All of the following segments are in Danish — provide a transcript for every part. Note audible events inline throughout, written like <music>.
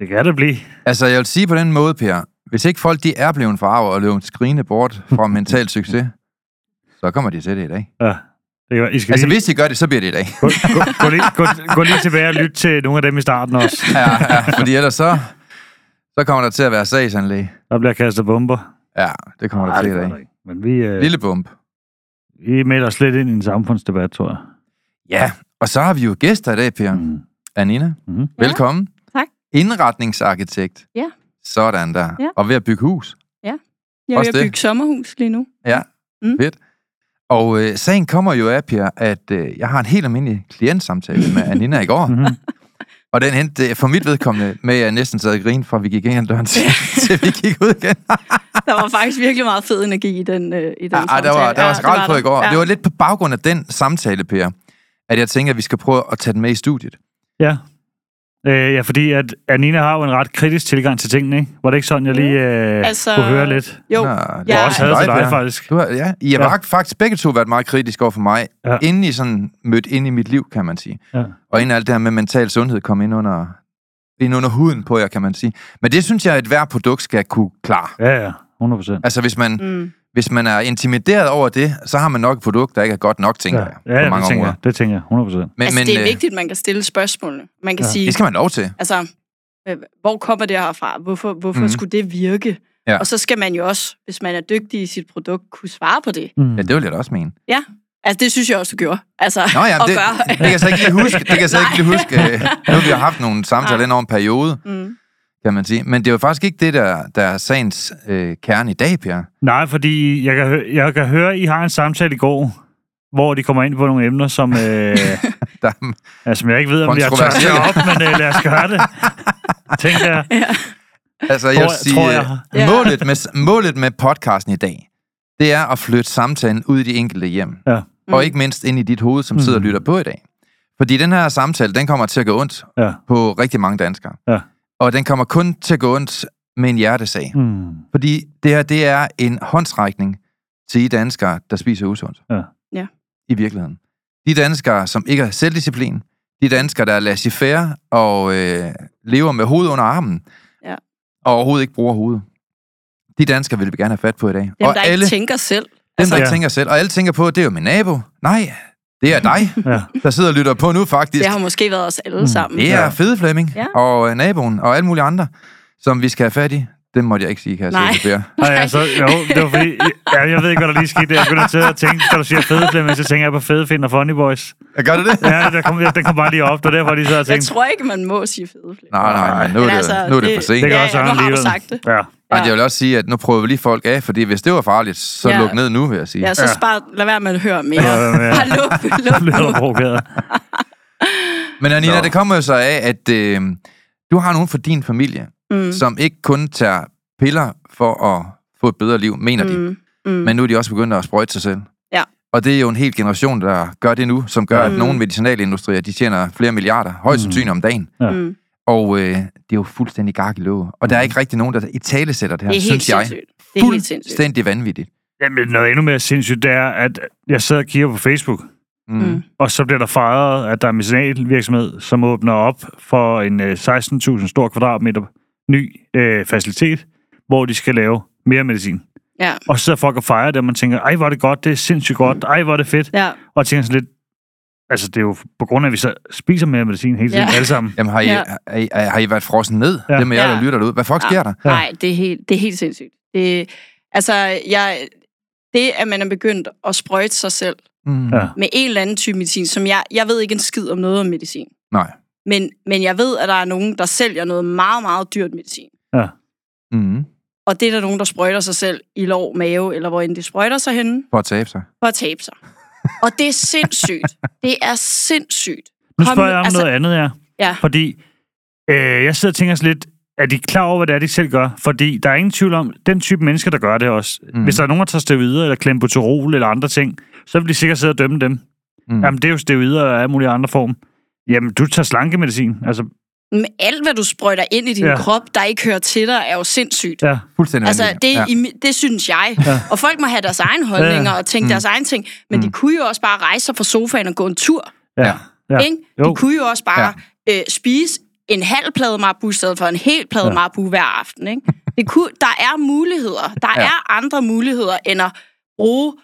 Det kan det blive. Altså, jeg vil sige på den måde, Per, hvis ikke folk de er blevet farver og løbet skrigende bort fra <laughs> mental succes, så kommer de til det i dag. Ja. Det kan, I skal Altså, lige, hvis de gør det, så bliver det i dag. gå, gå, gå, <laughs> lige, gå, gå lige tilbage og lytte til nogle af dem i starten også. Ja, ja, fordi ellers så, så kommer der til at være sagsanlæg. Der bliver kastet bomber. Ja, det kommer der Nej, til det i gør dag. der ikke. Men vi, øh, Lille bump. vi melder os lidt ind i en samfundsdebat, tror jeg. Ja, og så har vi jo gæster i dag, Per. Mm. Anina, Mhm. velkommen. Indretningsarkitekt. Ja. Sådan der. Ja. Og ved at bygge hus. Jeg er Også ved at det. bygge sommerhus lige nu. Ja, mm. Fedt. Og øh, sagen kommer jo af, Per, at øh, jeg har en helt almindelig klientsamtale med Anina i går. Mhm. <laughs> Og den endte øh, for mit vedkommende med, at jeg næsten sad og grin, fra vi gik ind ad døren til, <laughs> til vi gik ud igen. <laughs> Der var faktisk virkelig meget fed energi i den, øh, i den Ja, ej, der var, der var samtale. skrald på i går. Ja. Det var lidt på baggrund af den samtale, Per, at jeg tænker, at vi skal prøve at tage den med i studiet. Ja. Øh, ja, fordi at Anina har jo en ret kritisk tilgang til tingene, ikke? Var det ikke sådan, jeg lige øh, Altså, kunne høre lidt? Jo, Nå, Ja, Jeg har også havde til dig, faktisk. Du har, ja, I har Ja. faktisk begge to været meget kritiske over for mig, Ja. inden I sådan mødte ind i mit liv, kan man sige. Ja. Og inden alt det her med mental sundhed kom ind under, ind under huden på jer, kan man sige. Men det synes jeg, at hver produkt skal kunne klare. Ja, ja. 100 procent. Altså, hvis man, Mm. Hvis man er intimideret over det, så har man nok et produkt, der ikke er godt nok, tænker Ja, jeg. ja, på ja mange det, tænker områder. jeg. det tænker jeg. 100 procent. Men, Altså, men, det er øh, vigtigt, at man kan stille spørgsmålene. Man kan Ja. ja. sige, Det skal man lov til. altså, øh, hvor kommer det her fra? Hvorfor, hvorfor mm. skulle det virke? Ja. Og så skal man jo også, hvis man er dygtig i sit produkt, kunne svare på det. Mm. Ja, det vil jeg da også mene. Altså, det synes jeg også, du gjorde. Altså, Nå ja, at det, gøre. det kan jeg så ikke lige huske. Det kan jeg så ikke <laughs> lige huske. øh, Nu har vi har haft nogle samtaler ind over en periode, Mm. Kan man sige. Men det er jo faktisk ikke det, der, der er sagens øh, kerne i dag, Per. Nej, fordi jeg kan, høre, jeg kan høre, I har en samtale i går, hvor de kommer ind på nogle emner, som, øh, <laughs> <laughs> Der, altså, jeg ikke ved, om jeg tør tage op, men øh, lad os gøre det. <laughs> Tænker jeg. altså, jeg Tror- sige, tror jeg. øh, Ja. målet, med, målet med podcasten i dag, det er at flytte samtalen ud i de enkelte hjem. Ja. Og ikke mindst ind i dit hoved, som Mm. sidder og lytter på i dag. Fordi den her samtale, den kommer til at gå ondt Ja. på rigtig mange danskere. Ja. Og den kommer kun til at gå ondt med en hjertesag. Mm. Fordi det her, det er en håndsrækning til de danskere, der spiser usundt. Ja. Ja. I virkeligheden. De danskere, som ikke har selvdisciplin. De danskere, der er laissez-faire og øh, lever med hovedet under armen. Ja. Og overhovedet ikke bruger hovedet. De danskere vil vi gerne have fat på i dag. Dem, og der alle, ikke tænker selv. dem, der Altså, ikke Ja. tænker selv. Og alle tænker på, at det er jo min nabo. Nej, det er dig, Ja. der sidder og lytter på nu faktisk. det har måske været os alle Mm. sammen. Det er Ja. Fede Flemming Ja. og øh, naboen og alle mulige andre, som vi skal have fat i. Det måtte jeg ikke sige, kan jeg Nej. sige, <laughs> Per. Nej, altså, jo, det var fordi, ja, jeg ved ikke, hvad der lige skete. Jeg begyndte til at tænke, da du siger fede Flemming, så tænker jeg på fede Finn og Funny Boys. Gør det det? Ja, der kom, den kom bare lige op, det var derfor, de sad og Jeg tænkte, tror ikke, man må sige fede flere. Nej, nej, men nu er det, altså, nu er det det- for sent. det kan Ja, også ja, nu har du sagt det. Ja. Men jeg vil også sige, at nu prøver vi lige folk af, fordi hvis det var farligt, så Ja. luk ned nu, vil jeg sige. Ja, så Ja. spar, lad være med at høre mere. Ja, ja. Bare luk, <laughs> luk nu. <laughs> Men Anina, Nå. det kommer jo så af, at øh, du har nogen for din familie, Mm. som ikke kun tager piller for at få et bedre liv, mener de. Mm. Mm. Men nu er de også begyndt at sprøjte sig selv. Ja. Og det er jo en hel generation, der gør det nu, som gør, Mm. at nogle medicinalindustrier, de tjener flere milliarder, højst Mm. sandsynligt om dagen. Ja. Mm. Og øh, det er jo fuldstændig gak i låge. Og der er ikke rigtig nogen, der i tale sætter det her, Det er helt synes jeg. sindssygt. Det er helt sindssygt. Fuldstændig vanvittigt. Jamen, noget endnu mere sindssygt, det er, at jeg sidder og kigger på Facebook, Mm. Mm. Mm. og så bliver der fejret, at der er en medicinalvirksomhed, som åbner op for en øh, 16.000 stor kvadratmeter ny øh, facilitet, hvor de skal lave mere medicin. Ja. Og så sidder folk og fejrer det, og man tænker, ej, hvor er det godt, det er sindssygt godt, ej, hvor er det fedt. Ja. Og tænker sådan lidt, altså det er jo på grund af, at vi så spiser mere medicin hele tiden, Ja. alle sammen. Jamen, har I, Ja. har, I, har I været frossen ned? Ja. Ja. Det med jer, der Ja. lytter derude. Hvad fuck sker der? Ja. Nej, det er helt, det er helt sindssygt. Det, altså, jeg, det, at man er begyndt at sprøjte sig selv Mm. Ja. med en eller anden type medicin, som jeg, jeg ved ikke en skid om noget om medicin. Nej. Men, men jeg ved, at der er nogen, der sælger noget meget, meget dyrt medicin. Ja. Mm. Og det er der nogen, der sprøjter sig selv i lov, mave, eller hvor end de sprøjter sig henne, For at tabe sig. for at tabe sig. Og det er sindssygt. Det er sindssygt. Nu Kom spørger nu, jeg om altså- noget andet, ja. Ja. Fordi øh, jeg sidder og tænker sådan lidt, er de klar over, hvad det er, de selv gør? Fordi der er ingen tvivl om, den type mennesker, der gør det også. Mm. Hvis der er nogen, der tager steroider, eller klembuterol, eller andre ting, så vil de sikkert sidde og dømme dem. Mm. Mm. Jamen, det er jo steroider og alle mulige andre form. Jamen, du tager slankemedicin. Altså, Men alt, hvad du sprøjter ind i din Ja. krop, der ikke hører til dig, er jo sindssygt. ja. Fuldstændig Altså, det, ja. i, det synes jeg. Ja. Og folk må have deres egne holdninger Ja. og tænke Mm. deres egen ting. Men mm. de kunne jo også bare rejse sig fra sofaen og gå en tur. Ja. Ja. ja. Ikke? De kunne jo også bare ja. øh, spise en halv plade marbu i stedet for en hel plade Ja. marbu hver aften. Ikke? Det kunne, der er muligheder. Der ja. er andre muligheder end at bruge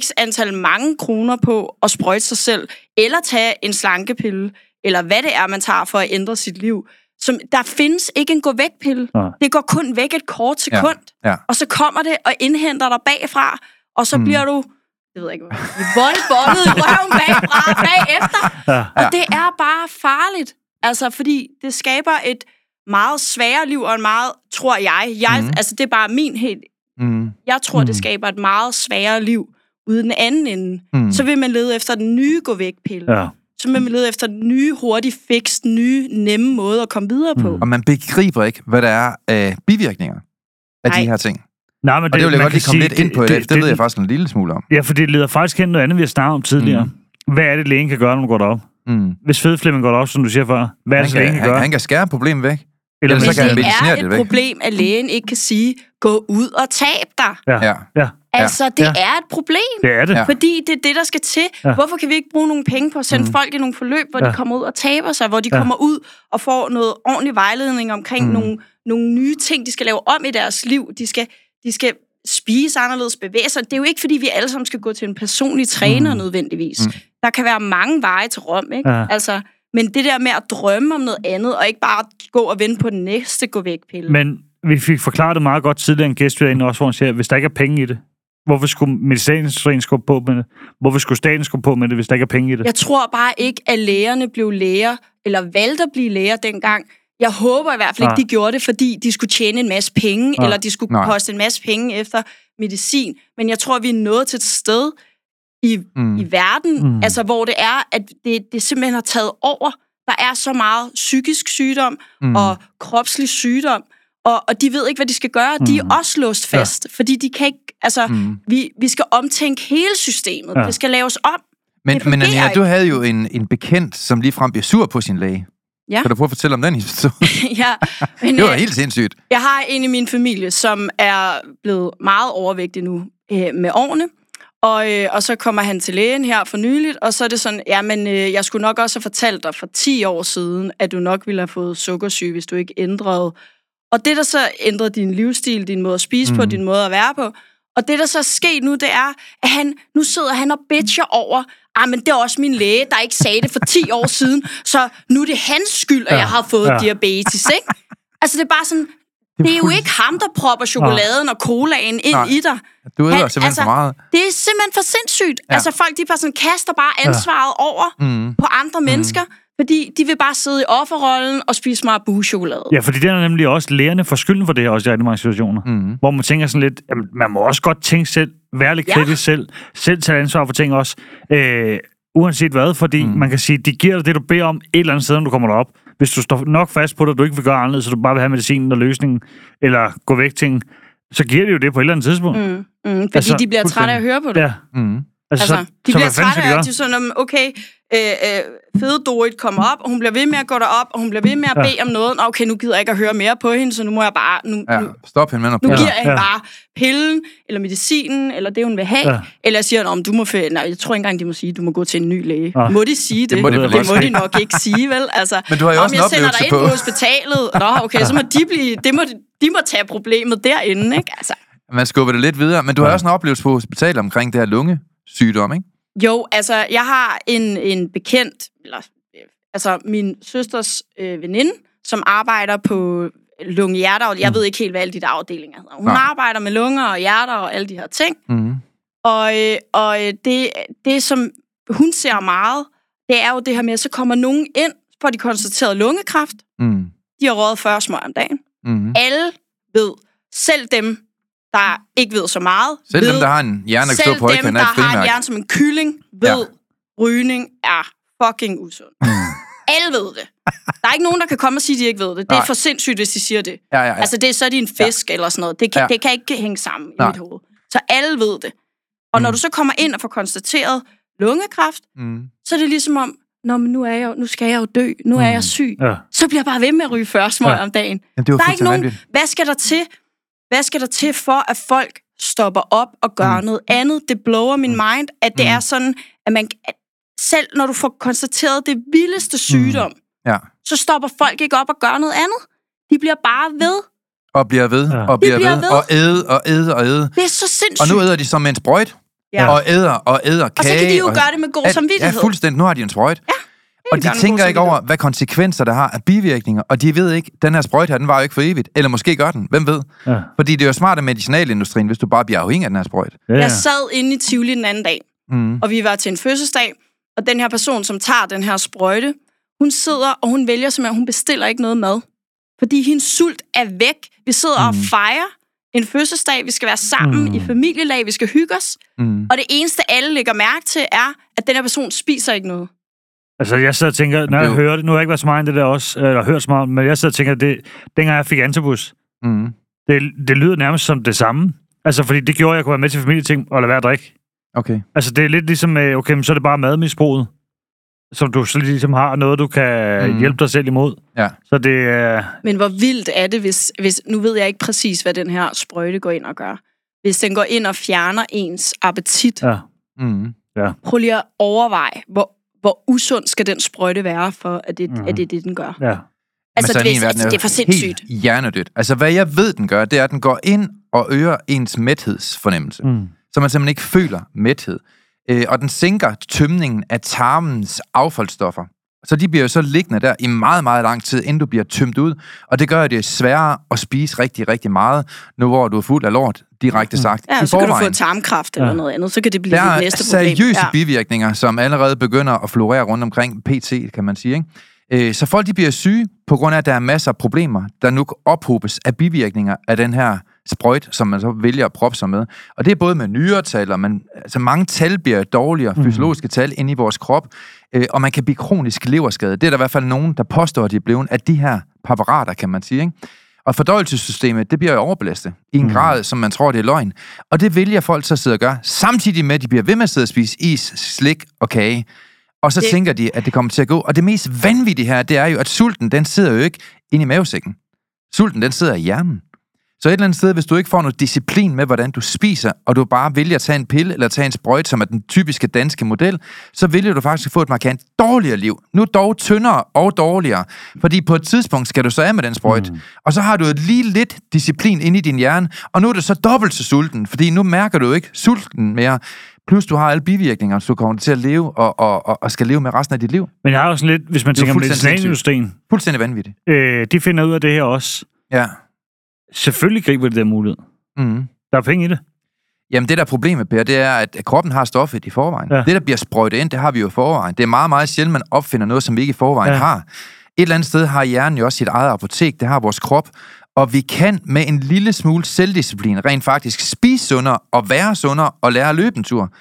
x antal mange kroner på at sprøjte sig selv, eller tage en slankepille, eller hvad det er, man tager for at ændre sit liv. Som, der findes ikke en gå-væk-pille. Nej. Det går kun væk et kort sekund, ja. og så kommer det og indhenter dig bagfra, og så Mm. bliver du, jeg ved ikke, hvad, voldbollet i røven bagfra, bagefter. Ja. Og det er bare farligt. Altså, fordi det skaber et meget sværere liv, og en meget, tror jeg, jeg mm. altså det er bare min helt, Mm. jeg tror, mm. Det skaber et meget sværere liv ude i den anden ende. Mm. Så vil man lede efter den nye gå væk pille. Ja. Så vil man lede efter den nye, hurtig fix, nye, nemme måde at komme videre på. Mm. Og man begriber ikke, hvad der er af bivirkninger af Nej. de her ting. Nej, men Og det vil jeg man godt kan lige komme sige, lidt ind på i dag, det, det ved jeg faktisk en lille smule om. Ja, for det leder faktisk hen noget andet, vi har snakket om tidligere. Mm. Hvad er det, lægen kan gøre, når du går derop? Mm. Hvis fedflimmen går derop, som du siger før, hvad er det, lægen kan han, gøre? han kan skære problemet væk. Eller ellers hvad så kan han det medicinere er det et væk. problem, at lægen ikke kan sige, gå ud og tab dig. Ja. Ja. Ja, Altså, det Ja. er et problem. det er det. Fordi det er det, der skal til. Ja. Hvorfor kan vi ikke bruge nogle penge på at sende Mm. folk i nogle forløb, hvor Ja. de kommer ud og taber sig, hvor de Ja. kommer ud og får noget ordentlig vejledning omkring Mm. nogle, nogle nye ting, de skal lave om i deres liv. De skal, de skal spise anderledes, bevæge sig. Det er jo ikke, fordi vi alle sammen skal gå til en personlig træner Mm. nødvendigvis. Mm. Der kan være mange veje til Rom, ikke? Ja. Altså, men det der med at drømme om noget andet, og ikke bare gå og vente på den næste gå væk pille. Men vi fik forklaret det meget godt tidligere, en gæst vi også, hvor han siger, hvis der ikke er penge i det, hvorfor skulle medicinindustrien skubbe på med det? Hvorfor skulle staten skubbe på med det, hvis der ikke er penge i det? Jeg tror bare ikke, at lægerne blev læger, eller valgte at blive læger dengang. Jeg håber i hvert fald Nej. ikke, de gjorde det, fordi de skulle tjene en masse penge, Nej. eller de skulle Nej. koste en masse penge efter medicin. Men jeg tror, vi er nået til et sted i, Mm. mm. i verden, Mm. mm. altså hvor det er, at det, det simpelthen har taget over. Der er så meget psykisk sygdom Mm. mm. og kropslig sygdom, og, og de ved ikke, hvad de skal gøre. De Mm. er også låst fast, ja. fordi de kan ikke... Altså, mm. Vi, vi skal omtænke hele systemet. Ja. Det skal laves om. Men, men Anja, du havde jo en, en bekendt, som ligefrem blev sur på sin læge. Ja. Kan du prøve at fortælle om den historie? <laughs> ja, men, <laughs> Det var øh, helt sindssygt. Jeg har en i min familie, som er blevet meget overvægtig nu øh, med årene. Og, øh, og så kommer han til lægen her for nyligt, og så er det sådan, jamen, øh, jeg skulle nok også have fortalt dig for 10 år siden, at du nok ville have fået sukkersyge, hvis du ikke ændrede. Og det, der så ændrede din livsstil, din måde at spise mm. på, din måde at være på, og det, der så er sket nu, det er, at han, nu sidder han og bitcher over, ah, men det er også min læge, der ikke sagde det for 10 år siden, så nu er det hans skyld, at jeg har fået ja. diabetes, ikke? Altså, det er bare sådan, det er jo ikke ham, der propper chokoladen og colaen ind Nej. i dig. Du æder simpelthen altså- for meget. Det er simpelthen for sindssygt. Ja. Altså, folk de bare sådan kaster bare ansvaret ja. over Mm. på andre mennesker, fordi de vil bare sidde i offerrollen og spise meget chokolade. Ja, fordi det er nemlig også lærerne for skylden for det her, også i rigtig mange situationer. Mm. Hvor man tænker sådan lidt, jamen, man må også godt tænke selv, være lidt Ja. kritisk selv, selv tage ansvar for ting også, øh, uanset hvad, fordi mm. Man kan sige, de giver dig det, du beder om, et eller andet sted, når du kommer derop. Hvis du står nok fast på det, og du ikke vil gøre anderledes, så du bare vil have medicinen og løsningen, eller gå væk ting, så giver det jo det på et eller andet tidspunkt. Mm. Mm, fordi Altså, altså, de bliver trætte af at høre på det. Ja, Mm. Altså, Altså, så, de så bliver trætte af, at de er sådan, om, okay, øh, øh, fede Dorit kommer op, og hun bliver ved med at gå derop, og hun bliver ved med at Ja. bede om noget. Okay, nu gider jeg ikke at høre mere på hende, så nu må jeg bare... Nu, Ja, stop hende med nu giver jeg hende Ja. bare pillen, eller medicinen, eller det, hun vil have. Ja. Ja. Eller jeg siger, om du må... Fæ- Nej, jeg tror ikke engang, de må sige, du må gå til en ny læge. Ah. Må de sige det? Det må de det må de nok ikke sige, vel? Altså, Men du har jo om også jeg sender dig ind på. på hospitalet. Nå, okay, så må de blive... Det må, de må tage problemet derinde, ikke? Altså, Man skubber det lidt videre. Men du har Ja. også en oplevelse på hospitalet omkring det her lungesygdom, ikke? Jo, altså, jeg har en, en bekendt, eller øh, altså min søsters øh, veninde, som arbejder på lunge hjerter, og jeg Mm. ved ikke helt, hvad alle de der afdelinger hedder. Hun Nej. arbejder med lunger og hjerter og alle de her ting. Mm. Og, øh, og øh, det, det, som hun ser meget, det er jo det her med, at så kommer nogen ind, får de konstateret lungekræft. Mm. De har røget 40 smøg om dagen. Mm. Alle ved, selv dem, der ikke ved så meget, Selv ved, dem, der har en hjerne, der selv på dem, der er har en hjerne som en kylling, ved, Ja. rygning er fucking usund. Mm. Alle ved det. Der er ikke nogen, der kan komme og sige, at de ikke ved det. Det er Nej. for sindssygt, hvis de siger det. Ja, ja, ja. Altså, det er så er de en fisk ja. eller sådan noget. Det kan, Ja. det kan ikke hænge sammen Nej. i mit hoved. Så alle ved det. Og når Mm. du så kommer ind og får konstateret lungekræft, Mm. så er det ligesom om, Nå, men nu, er jeg, nu skal jeg jo dø. Nu er Mm. jeg syg. Ja. Så bliver jeg bare ved med at ryge 40 smøg Ja. om dagen. Jamen, det var Der er ikke nogen... Hvad skal der til? Hvad skal der til for, at folk stopper op og gør Mm. noget andet? Det blower min mind, at det Mm. er sådan, at man... At selv når du får konstateret det vildeste sygdom, Ja. så stopper folk ikke op og gør noget andet. De bliver bare ved. Og bliver ved, Ja. og bliver, bliver ved, ved. og æde, og æde, og æde. Det er så sindssygt. Og nu æder de som en sprøjt, Ja. og æder, og æder og så kage. kan de jo og, gøre det med god alt- samvittighed. Ja, fuldstændig. Nu har de en sprøjt. Ja, og de tænker ikke over, hvad konsekvenser der har af bivirkninger, og de ved ikke, den her sprøjt her, den var jo ikke for evigt. Eller måske gør den, hvem ved? Ja. Fordi det er jo smart af medicinalindustrien, hvis du bare bliver afhængig af den her sprøjt. Ja. Jeg sad inde i Tivoli den anden dag, Mm. og vi var til en fødselsdag, og den her person, som tager den her sprøjte, hun sidder, og hun vælger simpelthen, hun bestiller ikke noget mad. Fordi hendes sult er væk. Vi sidder mm. og fejrer en fødselsdag, vi skal være sammen Mm. mm. i familielag, vi skal hygge os. Mm. Og det eneste, alle lægger mærke til, er, at den her person spiser ikke noget. Altså, jeg sidder og tænker, når det jeg jo- hører det, nu har jeg ikke været så meget det der også, eller hørt så meget, men jeg sidder og tænker, det, dengang jeg fik antibus, Mm. det, det lyder nærmest som det samme. Altså, fordi det gjorde, at jeg kunne være med til familieting og lade være at drikke. Okay. Altså, det er lidt ligesom, øh, okay, men så er det bare madmisbruget, som du så ligesom har noget, du kan Mm. hjælpe dig selv imod. Ja. Så det er... Men hvor vildt er det, hvis, hvis... Nu ved jeg ikke præcis, hvad den her sprøjte går ind og gør. Hvis den går ind og fjerner ens appetit. Ja. Mm. Prøv lige at overveje, hvor, hvor usund skal den sprøjte være, for at det, Mhm. mm. at det er det, den gør. ja. Altså, så er det, er, altså, det er for sindssygt. Helt hjernedødt. Altså, hvad jeg ved, den gør, det er, at den går ind og øger ens mæthedsfornemmelse. Mm. så man simpelthen ikke føler mæthed. Øh, og den sænker tømningen af tarmens affaldsstoffer. Så de bliver jo så liggende der i meget, meget lang tid, inden du bliver tømt ud. Og det gør, det er sværere at spise rigtig, rigtig meget, nu hvor du er fuld af lort, direkte sagt. Ja, så kan du få tarmkræft eller Ja. noget andet. Så kan det blive Der dit er næste problem. seriøse Ja. bivirkninger, som allerede begynder at florere rundt omkring PT, kan man sige. Ikke? Øh, Så folk de bliver syge, på grund af, at der er masser af problemer, der nu ophobes af bivirkninger af den her sprøjt, som man så vælger at proppe sig med. Og det er både med nyretal, og man, altså mange tal bliver dårligere, Mhm. fysiologiske tal inde i vores krop, øh, og man kan blive kronisk leverskadet. Det er der i hvert fald nogen, der påstår, at de er blevet af de her præparater, kan man sige. Ikke? Og fordøjelsessystemet, det bliver jo overbelastet i en Mhm. grad, som man tror, det er løgn. Og det vælger folk så at sidde og gøre, samtidig med, at de bliver ved med at sidde og spise is, slik og kage. Og så. Det- tænker de, at det kommer til at gå. Og det mest vanvittige her, det er jo, at sulten, den sidder jo ikke inde i mavesækken. Sulten, den sidder i hjernen. Så et eller andet sted, hvis du ikke får noget disciplin med, hvordan du spiser, og du bare vælger at tage en pille eller tage en sprøjt, som er den typiske danske model, så vælger du faktisk få et markant dårligere liv. Nu dog tyndere og dårligere. Fordi på et tidspunkt skal du så af med den sprøjt. Mm. Og så har du et lige lidt disciplin inde i din hjerne, og nu er du så dobbelt så sulten, fordi nu mærker du ikke sulten mere. Plus du har alle bivirkninger, så du kommer til at leve og, og, og, og skal leve med resten af dit liv. Men jeg har sådan lidt, hvis man er tænker fuldstændig medicinalindustrien, Fuldstændig vanvittigt. øh, de finder ud af det her også. Ja. Selvfølgelig griber de der mulighed. Mm. Der er penge i det. Jamen det der er problemet, Per, det er, at kroppen har stoffet i forvejen. Ja. Det, der bliver sprøjtet ind, det har vi jo i forvejen. Det er meget, meget sjældent, man opfinder noget, som vi ikke i forvejen ja. Har. Et eller andet sted har hjernen jo også sit eget apotek, det har vores krop, og vi kan med en lille smule selvdisciplin rent faktisk spise sundere og være sundere og lære at løbe en tur.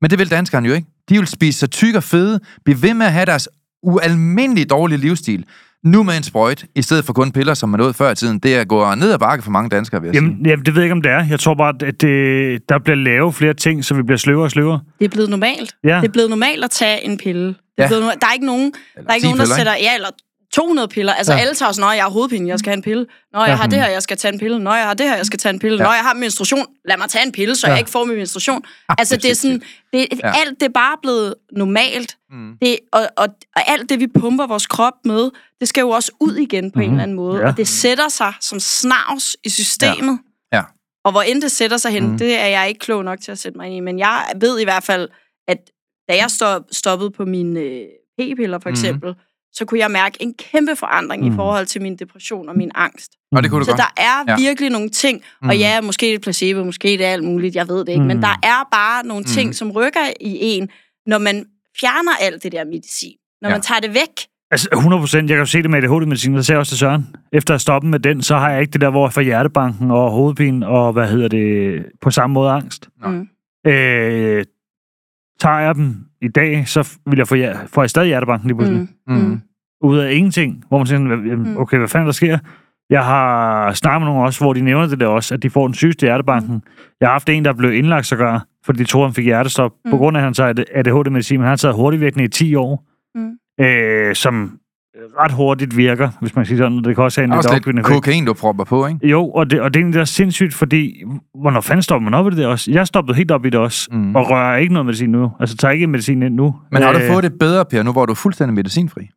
Men det vil danskerne jo ikke. De vil spise sig tyk og fede, blive ved med at have deres ualmindelig dårlige livsstil, nu med en sprøjt, i stedet for kun piller, som man nåede før i tiden. Det er gået ned ad bakke for mange danskere, vil jeg sige. Jamen, jamen, det ved jeg ikke, om det er. Jeg tror bare, at det, der bliver lavet flere ting, så vi bliver sløvere og sløvere. Det er blevet normalt. Ja. Det er blevet normalt at tage en pille. Det er Ja. blevet, der er ikke nogen, der, er ikke 10 nogen, der piller, ikke? sætter... Ja, eller 200 piller. Altså, Ja. ja. alle tager sådan, når jeg har hovedpine, jeg skal have en pille. Når jeg Ja. har det her, jeg skal tage en pille. Når jeg har det her, jeg skal tage en pille. Ja. Når jeg har menstruation, lad mig tage en pille, så Ja. jeg ikke får min menstruation. Altså, det er det er sådan... Det, Ja. Alt det er bare blevet normalt. Mm. Det, og, og, og alt det, vi pumper vores krop med, det skal jo også ud igen på mm-hmm. en eller anden måde. Ja. Og det sætter sig som snavs i systemet. Ja. Og hvor end det sætter sig hen, mm. det er jeg ikke klog nok til at sætte mig ind i. Men jeg ved i hvert fald, at da jeg stop, stoppede på mine øh, p-piller for Mhm. eksempel, så kunne jeg mærke en kæmpe forandring Mhm. i forhold til min depression og min angst. Og det kunne du Så godt. der er Ja. virkelig nogle ting, og Mhm. ja, måske er det placebo, måske er det alt muligt, jeg ved det ikke, men Mhm. der er bare nogle ting, Mhm. som rykker i en, når man fjerner alt det der medicin. Når Ja. man tager det væk. Altså 100 procent. Jeg kan jo se det med ADHD-medicin, der sagde jeg også til Søren. Efter at stoppe med den, så har jeg ikke det der, hvor jeg får hjertebanken og hovedpine og, hvad hedder det, på samme måde angst. Mm. Øh, tager jeg dem i dag, så vil jeg få, får jeg stadig hjertebanken lige pludselig. Mm. Mm. Mm. Ud af ingenting, hvor man jamen, Mm. okay, hvad fanden der sker? Jeg har snakket med nogen også, hvor de nævner det der også, at de får den sygeste hjertebanken. Jeg har haft en, der blev indlagt så gør, fordi de troede, han fik hjertestop, mm. på Mm. grund af, at han tager ADHD-medicin, men han har taget hurtigvirkende i 10 år, Mm. øh, som ret hurtigt virker, hvis man siger sådan. Det kan også have en lidt Også opbygning. lidt kokain, du propper på, ikke? Jo, og det, og det er egentlig sindssygt, fordi hvornår fanden stopper man op i det også? Jeg stoppede helt op i det også, Mm. mm. og rører ikke noget medicin nu. Altså tager ikke medicin ind nu. Men har du Øh, fået det bedre, Per, nu hvor du er fuldstændig medicinfri?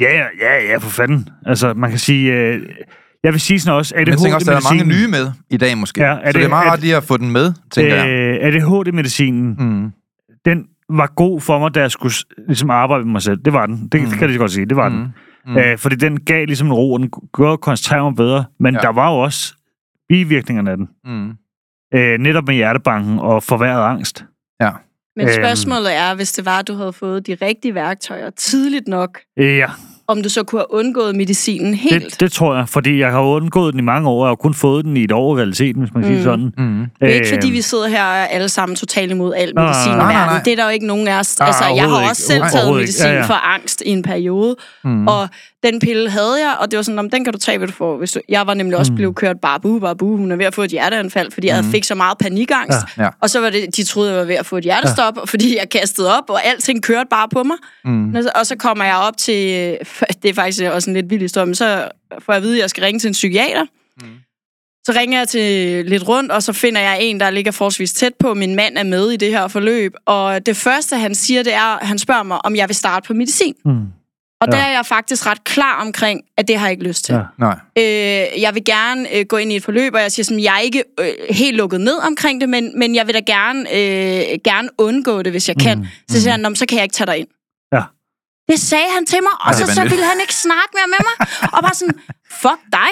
Ja, ja, ja, ja, for fanden. Altså, man kan sige... Øh, jeg vil sige sådan også, Men jeg tænker også, der er mange nye med i dag måske. Ja, er så det det- er meget er rart lige at få den med, tænker jeg. Øh, ADHD-medicinen, Mm. den var god for mig, da jeg skulle ligesom arbejde med mig selv. Det var den. Det Mm. kan jeg lige godt sige. Det var mm. den. Mm. Øh, fordi den gav ligesom en ro, og den gjorde at koncentrere mig bedre. Men Ja. ja. der var jo også bivirkningerne af den. Mm. Øh, netop med hjertebanken og forværret angst. Men Øhm. spørgsmålet er, hvis det var, at du havde fået de rigtige værktøjer tidligt nok, ja, om du så kunne have undgået medicinen helt. det, det tror jeg. Fordi jeg har undgået den i mange år, og har kun fået den i et år i realiteten, hvis man kan sige Mm. det sådan. Mm. Det er ikke, Øh, fordi vi sidder her er alle sammen totalt imod al Nej, medicin i nej, nej, verden. nej. Det er der jo ikke nogen af os. Nej, Altså, jeg har også selv Nej, taget medicin Ja, ja. for angst i en periode, Mm. og den pille havde jeg, og det var sådan, om den kan du tage, hvad du får. Hvis du, jeg var nemlig også Mm. blevet kørt babu, babu, hun er ved at få et hjerteanfald, fordi jeg Mm. fik så meget panikangst. Ja, ja. Og så var det, de troede, jeg var ved at få et hjertestop, fordi jeg kastede op, og alting kørte bare på mig. Mm. Og så- Og så kommer jeg op til, <laughs> det er faktisk også en lidt vild historie, men så får jeg at vide, at jeg skal ringe til en psykiater. Mm. Så ringer jeg til lidt rundt, og så finder jeg en, der ligger forholdsvis tæt på. Min mand er med i det her forløb, og det første, han siger, det er, at han spørger mig, om jeg vil starte på medicin. Mm. Og Ja. der er jeg faktisk ret klar omkring, at det har jeg ikke lyst til. Ja. Nej. Øh, jeg vil gerne øh, gå ind i et forløb, og jeg siger sådan, jeg er ikke øh, helt lukket ned omkring det, men, men jeg vil da gerne, øh, gerne undgå det, hvis jeg kan. Mm. Så siger han, "Nå, men så kan jeg ikke tage dig ind. Det sagde han til mig, og så, så ville han ikke snakke mere med mig. Og bare sådan, fuck dig.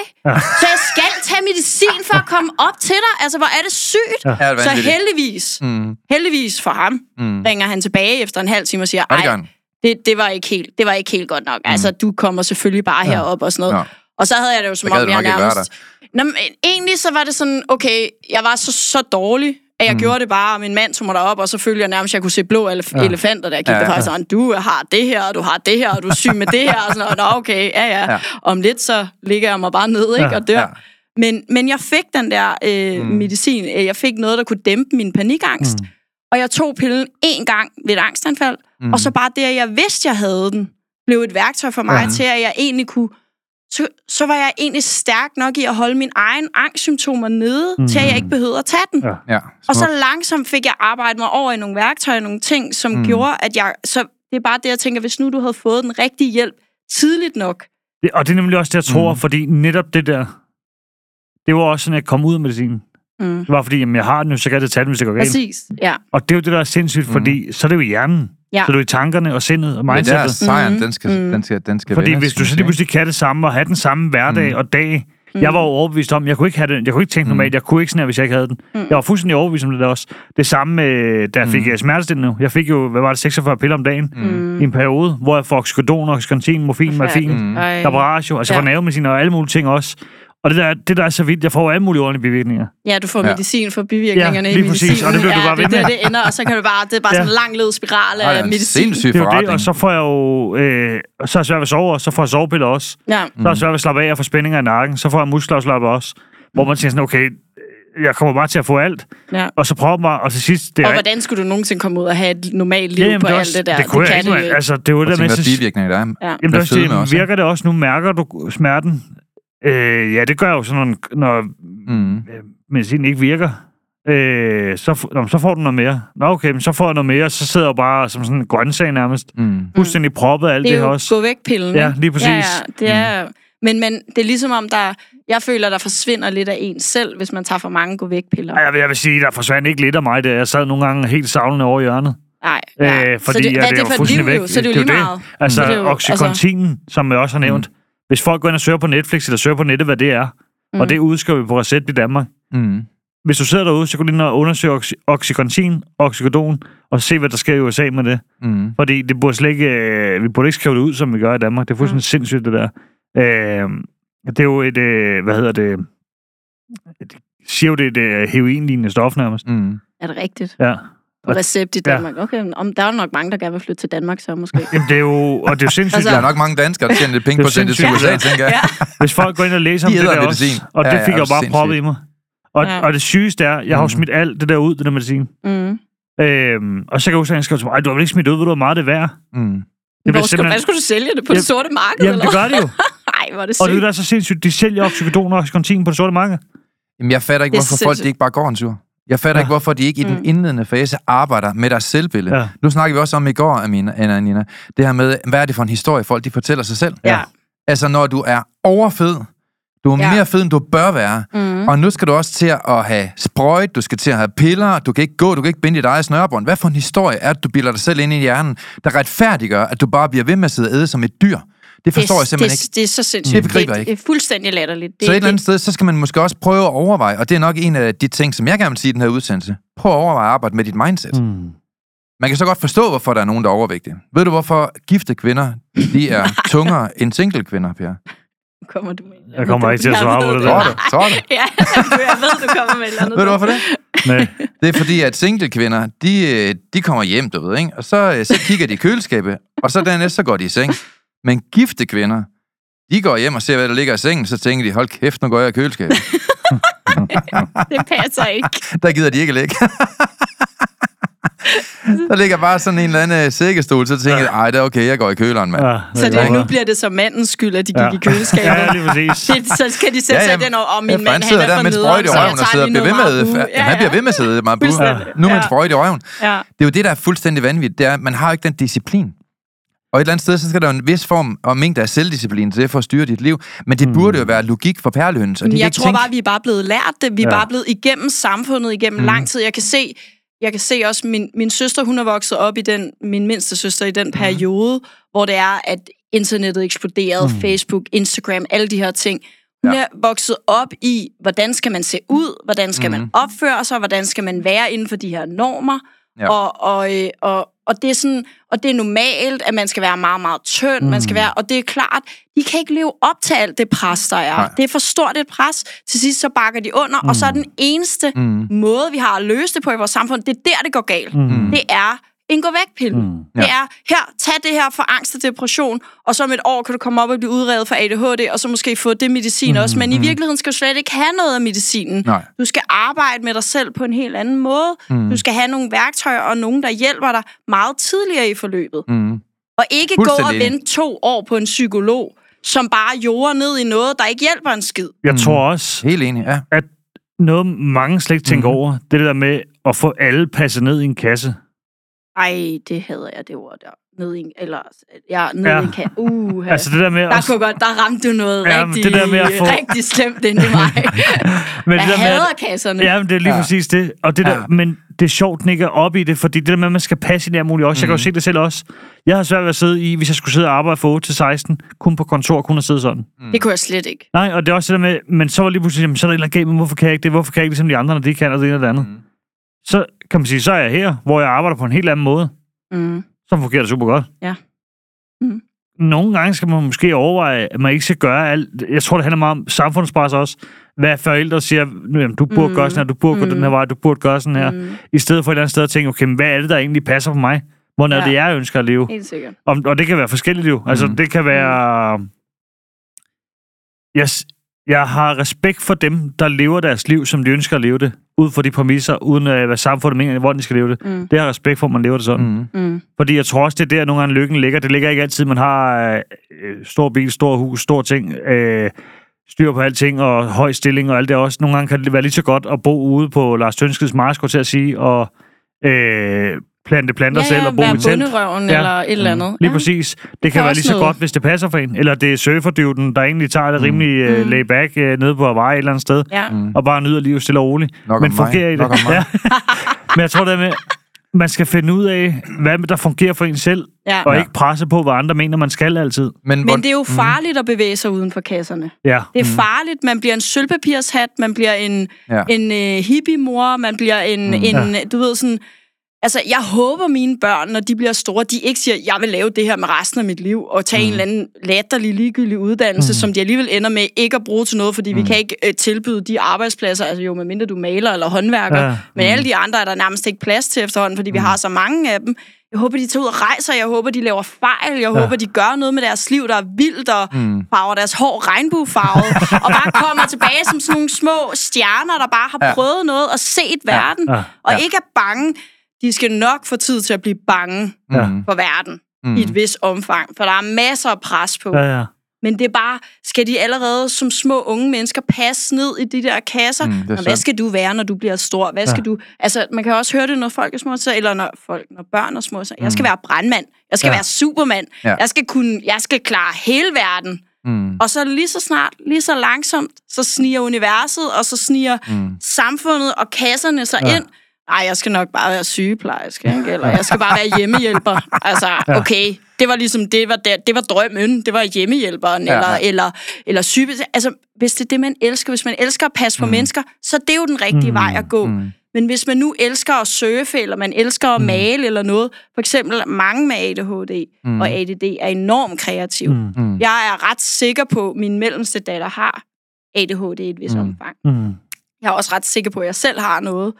Så jeg skal tage medicin for at komme op til dig. Altså, hvor er det sygt. Ja. Det Så heldigvis, Mm. heldigvis for ham, Mm. ringer han tilbage efter en halv time og siger, ej, det, det, var ikke helt, det var ikke helt godt nok. Altså, du kommer selvfølgelig bare Ja. herop og sådan noget. Ja. Og så havde jeg det jo som om, jeg nærmest... Nå, men egentlig så var det sådan, okay, jeg var så, så dårlig, at jeg mm. gjorde det bare, og min mand tog mig derop, og så følte jeg nærmest, at jeg kunne se blå elef- ja. elefanter, der kiggede Ja, ja, faktisk sådan, du har det her, og du har det her, og du er syg med det her, og sådan noget. Nå, okay, ja, ja. Ja. Om lidt, så ligger jeg mig bare ned, ikke, Ja, og dør. ja. Men, men jeg fik den der øh, Mm. medicin, øh, jeg fik noget, der kunne dæmpe min panikangst, mm. og jeg tog pillen én gang ved et angstanfald, Mm. og så bare det, at jeg vidste, jeg havde den, blev et værktøj for mig ja. til, at jeg egentlig kunne så, så var jeg egentlig stærk nok i at holde min egen angstsymptomer nede, mm. til at jeg ikke behøvede at tage den. Ja. Ja, Og så langsomt fik jeg arbejdet mig over i nogle værktøjer, nogle ting, som Mm. gjorde, at jeg... Så det er bare det, jeg tænker, hvis nu du havde fået den rigtige hjælp tidligt nok. Det, og det er nemlig også det, jeg tror, Mm. fordi netop det der, det var også sådan, at jeg kom ud af medicinen. Mm. Det var fordi, jamen, jeg har den så kan jeg tage den, hvis det går galt. Præcis, ja. Og det er jo det, der er sindssygt, Mm. fordi så er det jo i hjernen. Ja. Så er det jo i tankerne og sindet og Men der er mindsetet. sejren, Mm. den skal, Mm. den skal, den skal Fordi vendes, hvis du så kan lige pludselig kan det samme og have den samme hverdag Mm. og dag. Mm. Jeg var jo overbevist om, jeg kunne ikke have det. Jeg kunne ikke tænke Mm. normalt. Jeg kunne ikke sådan her, hvis jeg ikke havde den. Mm. Jeg var fuldstændig overbevist om det der også. Det samme, med, da jeg fik Mm. smertestillende nu. Jeg fik jo, hvad var det, 46 piller om dagen Mm. i en periode, hvor jeg får oxycodon, oxycontin, morfin, morfin, Mm. Ej. Laboratio, altså Ja. ja. for nervemedicin og alle mulige ting også. Og det der, det der er så vildt, jeg får alle mulige ordentlige bivirkninger. Ja, du får Ja. medicin for bivirkningerne Ja, i lige præcis, medicinen. og det bliver du ja, bare ved det, er med. det ender, og så kan du bare, det er bare Ja. sådan en lang led spiral det af en medicin. Det er jo det, og så får jeg jo... Øh, så er jeg svært ved at sove også, så får jeg sovepiller også. Ja. Så er jeg svært ved at slappe af og få spændinger i nakken. Så får jeg muskelafslapper også. Hvor man tænker sådan, okay, jeg kommer bare til at få alt. Ja. Og så prøver man, og til sidst... Det Og er, hvordan skulle du nogensinde komme ud og have et normalt liv jamen, på det, er alt også, det der? det kunne jeg kan ikke. du man-. Altså, det er jo Og det, med... hvad så- bivirkninger der er. Ja. Jamen, det også det, også, virker det også nu? Mærker du smerten? Øh, ja, det gør jo sådan, når Mm. øh, medicin ikke virker. Øh, så, nå, så får du noget mere. Nå, okay, men så får jeg noget mere, så sidder jeg jo bare som sådan en grøntsag nærmest. Mm. Fuldstændig proppet af alt det det, er her jo også. gå væk pillen. Ja, lige præcis. Ja, ja, det er, men, men det er ligesom om, der, jeg føler, der forsvinder lidt af en selv, hvis man tager for mange gå væk piller. Ej, jeg vil, jeg vil sige, der forsvandt ikke lidt af mig, da jeg sad nogle gange helt savlende over i hjørnet. Nej, ja. Øh, fordi så det, ja, er det det er for liv, væk. jo? Så det er jo Det er lige jo det. meget. Altså, Så det er jo- oxycontinen, som jeg også har nævnt. Hvis folk går ind og søger på Netflix, eller søger på nettet, hvad det er, mm. og det udskriver vi på recept i Danmark. Mm. Hvis du sidder derude, så gå lige ind og undersøge oxy- oxycontin, oxycodon, og se, hvad der sker i USA med det. Mm. Fordi det burde slet ikke, øh, vi burde ikke skrive det ud, som vi gør i Danmark. Det er fuldstændig mm. sindssygt, det der. Øh, det er jo et, øh, hvad hedder det, det siger jo, det er et øh, heroinlignende stof nærmest. Mm. Er det rigtigt? Ja. På recept i Ja. Danmark. Okay, om, der er jo nok mange, der gerne vil flytte til Danmark så måske. Jamen, det er jo, og det er jo sindssygt. Altså- Der er nok mange danskere, der tjener lidt penge Det er på det til USA, ja. tænker jeg. Ja. Hvis folk går ind og læser om De det der medicin. også, og Ja, det ja, fik jeg det er bare proppet i mig. Og, Ja. og det sygeste er, jeg har jo Mhm. smidt alt det der ud, det der medicin. Mm. Øhm, og så kan jeg huske, at han skrev til mig, "Ej, du har vel ikke smidt ud, ved du, hvor meget det er værd? Mm. Det Hvor simpelthen... hvad skulle du sælge det på Jamen- det sorte marked? Jamen, det eller? gør det jo. <laughs> Nej, hvor er det Og det er sygt. der så sindssygt. De sælger oxycodon og oxycontin på det sorte marked. Jamen, jeg fatter ikke, Det hvorfor folk de ikke bare går en tur. Jeg fatter Ja. ikke, hvorfor de ikke i den Mm. indledende fase arbejder med deres selvbillede. Ja. Nu snakker vi også om i går, Amina, Anna, Nina, det her med, hvad er det for en historie, folk de fortæller sig selv. Ja. Altså, når du er overfed, du er Ja. mere fed, end du bør være, Mm. og nu skal du også til at have sprøjt, du skal til at have piller, du kan ikke gå, du kan ikke binde dit eget snørebånd. Hvad for en historie er det, du bilder dig selv ind i hjernen, der retfærdiggør, at du bare bliver ved med at sidde og æde som et dyr? Det forstår det, jeg simpelthen det, ikke. Det er så sindssygt. Det begriber jeg det, det er fuldstændig latterligt. Det, Så et eller det, andet sted, så skal man måske også prøve at overveje, og det er nok en af de ting, som jeg gerne vil sige i den her udsendelse. Prøv at overveje at arbejde med dit mindset. Mm. Man kan så godt forstå, hvorfor der er nogen, der er overvægtige. Ved du, hvorfor gifte kvinder, de er <laughs> tungere end single kvinder, Per? kommer du med. Jeg kommer ikke til at svare på det Tror du? Tror du? <laughs> Ja, du- jeg ved, du kommer med et eller andet. Ved du, hvorfor det? Nej. Det er fordi, at single kvinder, de, øh, de kommer hjem, du ved, ikke? Og så, øh, så kigger de i køleskabet, og så dernæst, så går de i seng. Men gifte kvinder, de går hjem og ser, hvad der ligger i sengen, så tænker de, hold kæft, nu går jeg i køleskabet. <laughs> Det passer ikke. <laughs> Der gider de ikke ligge. der ligger bare sådan en eller anden øh, sækkestol, så tænker jeg, ej, det er okay, jeg går i køleren, mand. Ja, Så det, kan nu bliver det så mandens skyld, at de gik Ja. i køleskabet. <laughs> Ja, lige præcis. Det, så skal de sætte Ja, sig ja. den, og, og min Ja, mand, han er der med sprøjt i så jeg røven og sidder og bliver ved med, meget ja, han bliver ved med at sidde med en bue. Fuldstændig. Nu med en Ja. sprøjt i røven. Ja. Det er jo det, der er fuldstændig vanvittigt. Det er, at man har jo ikke den disciplin. Og et eller andet sted, så skal der jo en vis form og mængde af selvdisciplin til for at styre dit liv. Men det burde jo være logik for perlehøns. Og de jeg ikke tror tænke, bare, vi er bare blevet lært det. Vi er Ja. bare blevet igennem samfundet igennem Mhm. lang tid. Jeg kan se, jeg kan se også, min, min søster, hun er vokset op i den, min mindste søster, i den periode, hvor det er, at internettet eksploderede, Mhm. Facebook, Instagram, alle de her ting. Hun Ja. er vokset op i, hvordan skal man se ud, hvordan skal Mhm. man opføre sig, hvordan skal man være inden for de her normer. Ja. Og, og, øh, og, og, det er sådan, og det er normalt, at man skal være meget, meget tynd, mm. man skal være, og det er klart, de kan ikke leve op til alt det pres, der er. Nej. Det er for stort et pres. Til sidst så bakker de under, mm. og så er den eneste Mm. måde, vi har at løse det på i vores samfund, det er der, det går galt. Mm. Det er en gå væk pille. Mm. Ja. Det er, her, tag det her for angst og depression, og så om et år kan du komme op og blive udredet for ADHD, og så måske få det medicin mm. også. Men i virkeligheden skal du slet ikke have noget af medicinen. Nej. Du skal arbejde med dig selv på en helt anden måde. Mm. Du skal have nogle værktøjer og nogen, der hjælper dig meget tidligere i forløbet. Mm. Og ikke gå og vente to år på en psykolog, som bare jorder ned i noget, der ikke hjælper en skid. Jeg tror også, Helt enig, ja. at noget mange slet ikke tænker Mhm. over, det er det der med at få alle passet ned i en kasse. Ej, det hader jeg, det ord der. En, eller, ja, ned Ja. kan. Uh, Altså det der med der, at... kunne godt, der ramte du noget Ja, rigtig, det der med at få- rigtig slemt ind i mig. <laughs> men jeg det der med, hader at, kasserne. Ja, men det er lige Ja. præcis det. Og det der, Ja. Men det er sjovt, den ikke er oppe i det, fordi det der med, at man skal passe i alt muligt også. Jeg kan jo Mhm. se det selv også. Jeg har svært ved at sidde i, hvis jeg skulle sidde og arbejde fra 8 til 16, kun på kontor, kun at sidde sådan. Det kunne jeg slet ikke. Nej, og det er også det der med, men så var lige pludselig, jamen, så er der et eller andet galt, men hvorfor kan jeg ikke det? Hvorfor kan jeg ikke ligesom de andre, når de kan, og det ene og det andet? Mm. Så kan man sige, så er jeg her, hvor jeg arbejder på en helt anden måde. Mm. Så fungerer det super godt. Ja. Mhm. Nogle gange skal man måske overveje, at man ikke skal gøre alt. Jeg tror, det handler meget om samfundspres også. Hvad forældre siger, "Jamen, du burde Mhm. gøre sådan her, du burde gå Mhm. den her vej, du burde gøre sådan her. Mm. I stedet for et eller andet sted at tænke, okay, men hvad er det, der egentlig passer på mig? Hvordan er Ja. det, jeg ønsker at leve? Helt sikkert. Og, og det kan være forskelligt jo. Altså, Mhm. det kan være... Jeg, s- jeg har respekt for dem, der lever deres liv, som de ønsker at leve det, ud fra de præmisser, uden at hvad samfundet mener, hvordan de skal leve det. Mm. Det har jeg respekt for, at man lever det sådan. Mm. Mm. Fordi jeg tror også, det er der, nogle gange lykken ligger. Det ligger ikke altid, man har øh, øh, stor bil, stor hus, stor ting, øh, styr på alting og høj stilling og alt det også. Nogle gange kan det være lige så godt at bo ude på Lars Tønskeds marsk, til at sige, og øh, plante planter Ja, selv ja, og bo i telt. bunderøven Ja. eller et eller andet. Lige præcis. Det kan er være lige så noget. godt, hvis det passer for en. Eller det er surferdyvden, der egentlig tager det rimelig øh, Mm. laid back øh, nede på Hawaii et eller andet sted, Ja. Mm. og bare nyder livet stille og roligt. Nok men fungerer i det. Ja. <laughs> men jeg tror det med, Man skal finde ud af, hvad der fungerer for en selv, Ja. og Ja. ikke presse på, hvad andre mener, man skal altid. Men, Men det er jo farligt at bevæge sig uden for kasserne. Ja. Det er farligt. Man bliver en sølvpapirshat, man bliver en, Ja. en uh, hippie-mor, man bliver en, mm. en du ved sådan... Altså, jeg håber, mine børn, når de bliver store, de ikke siger, jeg vil lave det her med resten af mit liv, og tage mm. en eller anden latterlig, ligegyldig uddannelse, mm. som de alligevel ender med ikke at bruge til noget, fordi mm. vi kan ikke uh, tilbyde de arbejdspladser, altså jo, medmindre du maler eller håndværker, Ja. men alle de andre er der nærmest ikke plads til efterhånden, fordi mm. vi har så mange af dem. Jeg håber, de tager ud og rejser, jeg håber, de laver fejl, jeg ja. håber, de gør noget med deres liv, der er vildt, og mm. farver deres hår regnbuefarvet, <laughs> og bare kommer tilbage som sådan nogle små stjerner, der bare har Ja. ja. prøvet noget og set verden, Ja. ja. og ikke er bange. De skal nok få tid til at blive bange Ja. for verden mm. i et vis omfang, for der er masser af pres på. Ja, ja. Men det er bare, skal de allerede som små unge mennesker passe ned i de der kasser? Mm, Mm, hvad skal du være, når du bliver stor? Hvad skal du... Altså, man kan også høre det, når folk er små, så, eller når, folk, når børn er små. Så, jeg skal være brandmand. Jeg skal Ja. være supermand. Ja. Jeg skal kunne... Jeg skal klare hele verden. Mm. Og så lige så snart, lige så langsomt, så sniger universet, og så sniger mm. samfundet og kasserne sig ja. ind. Nej, jeg skal nok bare være sygeplejerske, ikke? eller jeg skal bare være hjemmehjælper. Altså, okay, det var ligesom, det var, det, det var drømmen, det var hjemmehjælperen, Ja. eller, eller, eller syge... Altså, hvis det er det, man elsker, hvis man elsker at passe på mm. mennesker, så det er jo den rigtige mm. vej at gå. Mm. Men hvis man nu elsker at surfe, eller man elsker at male eller noget, for eksempel mange med ADHD mm. og ADD er enormt kreativ. Mm. Mm. Jeg er ret sikker på, at min mellemste datter har ADHD i et vis Mm. mm. omfang. Mm. Jeg er også ret sikker på, at jeg selv har noget.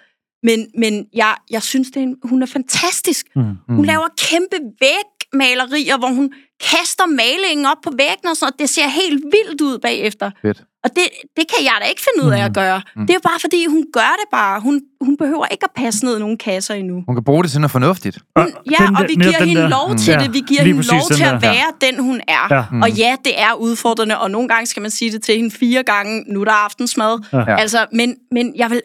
Men, men jeg, jeg synes, det er en, hun er fantastisk. Mm. Hun laver kæmpe vægmalerier, hvor hun kaster malingen op på væggen og sådan noget. Det ser helt vildt ud bagefter. Fedt. Og det, det kan jeg da ikke finde ud af at gøre. Mm. Det er jo bare, fordi hun gør det bare. Hun, hun behøver ikke at passe ned i nogen kasser endnu. Hun kan bruge det til noget fornuftigt. Hun, ja, den og vi giver hende der- lov Mm. til Ja, det. Vi giver lige hende lov til at der. være den, hun er. Ja. Mm. Og ja, det er udfordrende, og nogle gange skal man sige det til hende fire gange, nu er der aftensmad. Ja. Ja. Altså, men, men jeg vil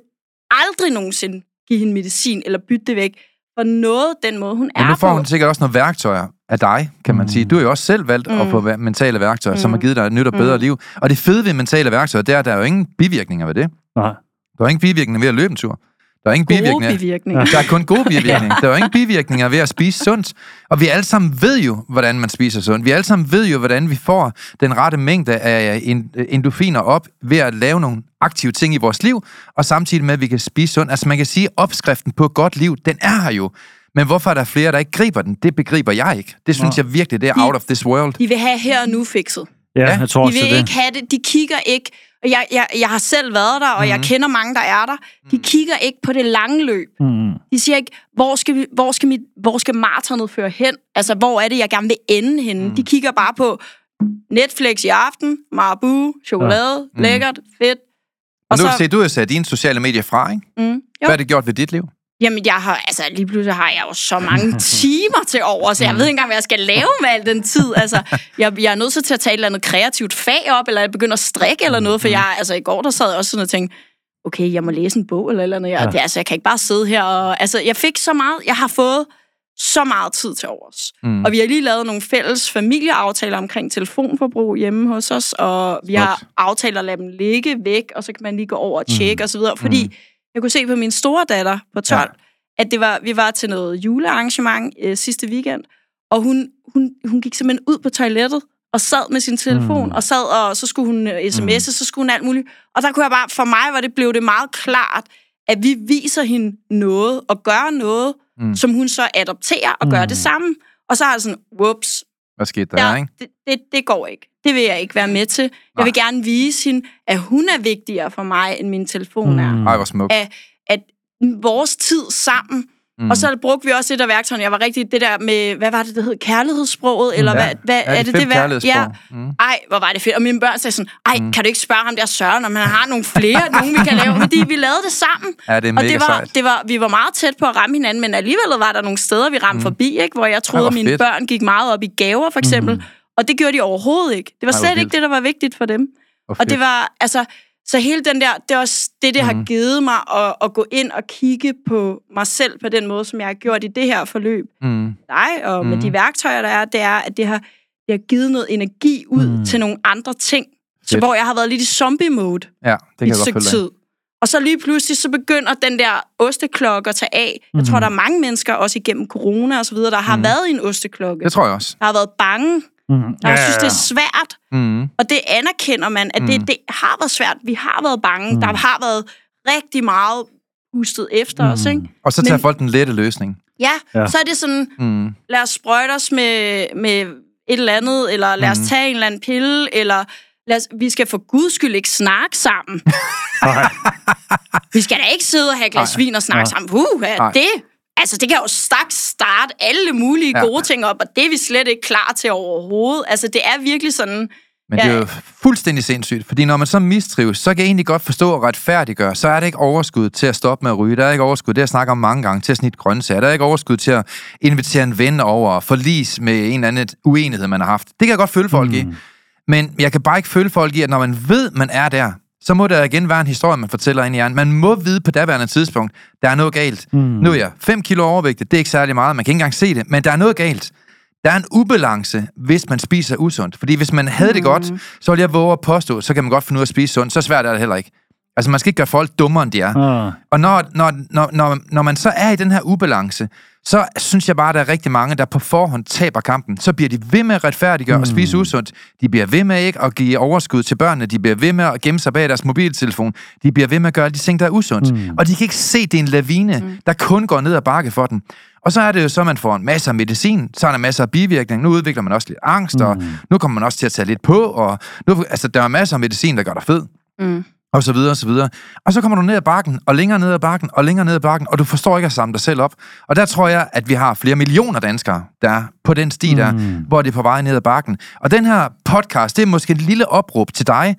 aldrig nogensinde give hende medicin eller bytte det væk for noget, den måde, hun Men er nu får på. hun sikkert også nogle værktøjer af dig, kan man sige. Du har jo også selv valgt at få mentale værktøjer, som har givet dig et nyt og bedre liv. Og det fede ved mentale værktøjer, det er, at der er jo ingen bivirkninger ved det. Nej. Der er ingen bivirkninger ved at løbe en tur. Der er ingen Gode bivirkninger. bivirkninger. Der er kun gode <laughs> bivirkninger. Der er jo ingen bivirkninger ved at spise sundt. Og vi alle sammen ved jo, hvordan man spiser sundt. Vi alle sammen ved jo, hvordan vi får den rette mængde af en- endorfiner op ved at lave nogle aktive ting i vores liv, og samtidig med, at vi kan spise sundt. Altså man kan sige, at opskriften på et godt liv, den er her jo. Men hvorfor er der flere, der ikke griber den? Det begriber jeg ikke. Det synes jeg virkelig, det er out of this world. De vil have her og nu fikset. Ja, Ja, jeg tror De også, vil det ikke have det. De kigger ikke... og Jeg, jeg, jeg har selv været der, og Mhm. jeg kender mange, der er der. De kigger ikke på det lange løb. Mm. De siger ikke, hvor skal, vi, hvor skal, mit, hvor skal maratonet føre hen? Altså, hvor er det, jeg gerne vil ende henne? Mm. De kigger bare på Netflix i aften, Marabu, chokolade, ja. lækkert, fedt. Og nu så... du har sat dine sociale medier fra, ikke? Mm, jo. Hvad har det gjort ved dit liv? Jamen, jeg har, altså, lige pludselig har jeg jo så mange <laughs> timer til over, så jeg ved ikke engang, hvad jeg skal lave med al den tid. Altså, jeg, jeg er nødt til at tage et eller andet kreativt fag op, eller jeg begynder at strikke eller noget, for jeg, altså, i går der sad jeg også sådan og tænkte, okay, jeg må læse en bog eller eller andet. Ja. det, altså, jeg kan ikke bare sidde her og... Altså, jeg fik så meget... Jeg har fået så meget tid til overs. Mm. Og vi har lige lavet nogle fælles familieaftaler omkring telefonforbrug hjemme hos os, og vi har aftalt at lade dem ligge væk, og så kan man lige gå over og tjekke mm. osv., fordi mm. jeg kunne se på min store datter på 12, Ja. ja. at det var, vi var til noget julearrangement øh, sidste weekend, og hun, hun, hun gik simpelthen ud på toilettet og sad med sin telefon, mm. og sad og så skulle hun øh, sms'e, mm. så skulle hun alt muligt. Og der kunne jeg bare, for mig var det, blev det meget klart, at vi viser hende noget og gør noget, mm. som hun så adopterer og gør det samme. Og så er det sådan, whoops, Hvad skete der, ja, ikke? det, det, det går ikke. Det vil jeg ikke være med til. Jeg vil gerne vise hende, at hun er vigtigere for mig, end min telefon er. Mm. Ej, hvor smukt. At, at vores tid sammen, mm. og så brugte vi også et af værktøjerne. Jeg var rigtig det der med, hvad var det, det hed? Kærlighedssproget? Eller Ja. hvad, hvad Ja, de er det det kærlighedssprog. Ja. Mm. Ej, hvor var det fedt. Og mine børn sagde sådan, ej, mm. kan du ikke spørge ham der Søren, om han har nogle flere, nogen vi kan lave? Fordi vi lavede det sammen. Ja, det er og mega det var, sejt. det var, vi var meget tæt på at ramme hinanden, men alligevel var der nogle steder, vi ramte mm. forbi, ikke? hvor jeg troede, at mine fedt. børn gik meget op i gaver, for eksempel. Mm. Og det gjorde de overhovedet ikke. Det var Ej, slet ikke vildt. det, der var vigtigt for dem. Hvor Og det var, altså, så hele den der, det er også det, det mm. har givet mig at, at gå ind og kigge på mig selv på den måde, som jeg har gjort i det her forløb. Mm. Dig, og med Mhm. de værktøjer, der er, det er, at det har, det har givet noget energi ud mm. til nogle andre ting. Så Fedt. hvor jeg har været lidt i zombie-mode Ja, det kan i et stykke tid. Og så lige pludselig, så begynder den der osteklokke at tage af. Jeg tror, der er mange mennesker, også igennem corona og så videre, der har Mhm. været i en osteklokke. Det tror jeg også. Der har været bange. Mm. Der ja, synes, det er svært. Mm. Og det anerkender man, at det, det har været svært. Vi har været bange. Der har været rigtig meget pustet efter os, ikke? Og så tager Men- folk den lette løsning. Ja, Ja. ja, så er det sådan, Mm. lad os sprøjte os med, med et eller andet, eller lad os Mhm. tage en eller anden pille, eller lad os, vi skal for guds skyld ikke snakke sammen. <laughs> Vi skal da ikke sidde og have et glas vin og snakke Nej. sammen. Uh, er det? Altså, det kan jo straks starte alle mulige Ja. gode ting op, og det er vi slet ikke klar til overhovedet. Altså, det er virkelig sådan... Men det er Ja. jo fuldstændig sindssygt, fordi når man så mistrives, så kan jeg egentlig godt forstå og retfærdiggøre, så er der ikke overskud til at stoppe med at ryge, der er ikke overskud, det har jeg snakket om mange gange, til at snitte grøntsager, der er ikke overskud til at invitere en ven over og forlis med en eller anden uenighed, man har haft. Det kan jeg godt følge folk mm. i, men jeg kan bare ikke følge folk i, at når man ved, man er der, så må der igen være en historie, man fortæller ind i hjernen. Man må vide på daværende tidspunkt, der er noget galt. Mm. Nu er jeg 5 kilo overvægtig, det er ikke særlig meget, man kan ikke engang se det, men der er noget galt. Der er en ubalance, hvis man spiser usundt. Fordi hvis man havde det godt, så vil jeg våge at påstå, så kan man godt finde ud af at spise sundt. Så svært er det heller ikke. Altså, man skal ikke gøre folk dummere, end de er. Ah. Og når, når, når, når, når man så er i den her ubalance, så synes jeg bare, at der er rigtig mange, der på forhånd taber kampen. Så bliver de ved med at retfærdiggøre mm. og spise usundt. De bliver ved med ikke at give overskud til børnene. De bliver ved med at gemme sig bag deres mobiltelefon. De bliver ved med at gøre de ting, der er usundt. Mm. Og de kan ikke se, at det er en lavine, mm. der kun går ned ad bakke for dem. Og så er det jo så, at man får en masse af medicin, så er der masser af bivirkninger. Nu udvikler man også lidt angst, mm. og nu kommer man også til at tage lidt på, og nu, altså, der er masser af medicin, der gør dig fed Mm. Og så videre, og så videre. Og så kommer du ned ad bakken, og længere ned ad bakken, og længere ned ad bakken, og du forstår ikke at samle dig selv op. Og der tror jeg, at vi har flere millioner danskere, der er på den sti der, mm. hvor det er på vej ned ad bakken. Og den her podcast, det er måske et lille opråb til dig,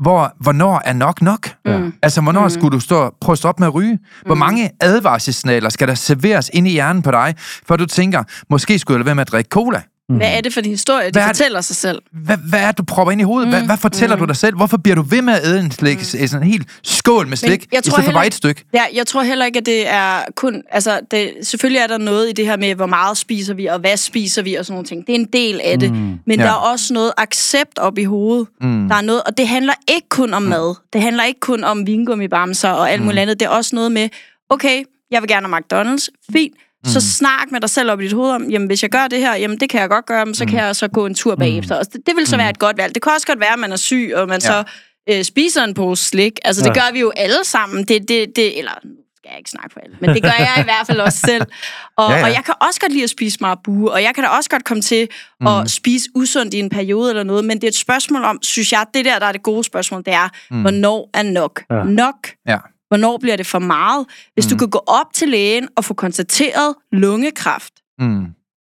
hvor, hvornår er nok nok? Mm. Altså, hvornår mm. skulle du stå, prøve at stoppe med at ryge? Hvor mange advarselssignaler skal der serveres ind i hjernen på dig, for du tænker, måske skulle jeg lade være med at drikke cola? Hvad er det for en historie, de Hvad er det? fortæller sig selv? Hvad, hvad er det, du propper ind i hovedet? Hvad, hvad fortæller du dig selv? Hvorfor bliver du ved med at æde en slik, mm. sådan en helt skål med slik, jeg i stedet for bare et stykke? Ja, jeg tror heller ikke, at det er kun... Altså, det, selvfølgelig er der noget i det her med, hvor meget spiser vi, og hvad spiser vi, og sådan nogle ting. Det er en del af det. Men Ja. der er også noget accept op i hovedet. Mm. Der er noget, og det handler ikke kun om mad. Det handler ikke kun om vingummibamser og alt muligt andet. Det er også noget med, okay, jeg vil gerne have McDonald's. Fint. Så snak med dig selv op i dit hoved om, jamen hvis jeg gør det her, jamen det kan jeg godt gøre, men så kan jeg så gå en tur bagefter. Og det, det vil så være et godt valg. Det kan også godt være, at man er syg, og man Ja. så øh, spiser en pose slik. Altså det Ja. gør vi jo alle sammen. Det, det, det, eller nu skal jeg ikke snakke for alle, men det gør jeg i hvert fald også selv. <laughs> Og, ja. ja. og jeg kan også godt lide at spise marabu, og jeg kan da også godt komme til mm. at spise usundt i en periode eller noget, men det er et spørgsmål om, synes jeg, det der, der er det gode spørgsmål, det er, mm. hvornår er nok Ja. nok? Ja. Hvornår bliver det for meget? Hvis mm. du kan gå op til lægen og få konstateret lungekræft, Mm.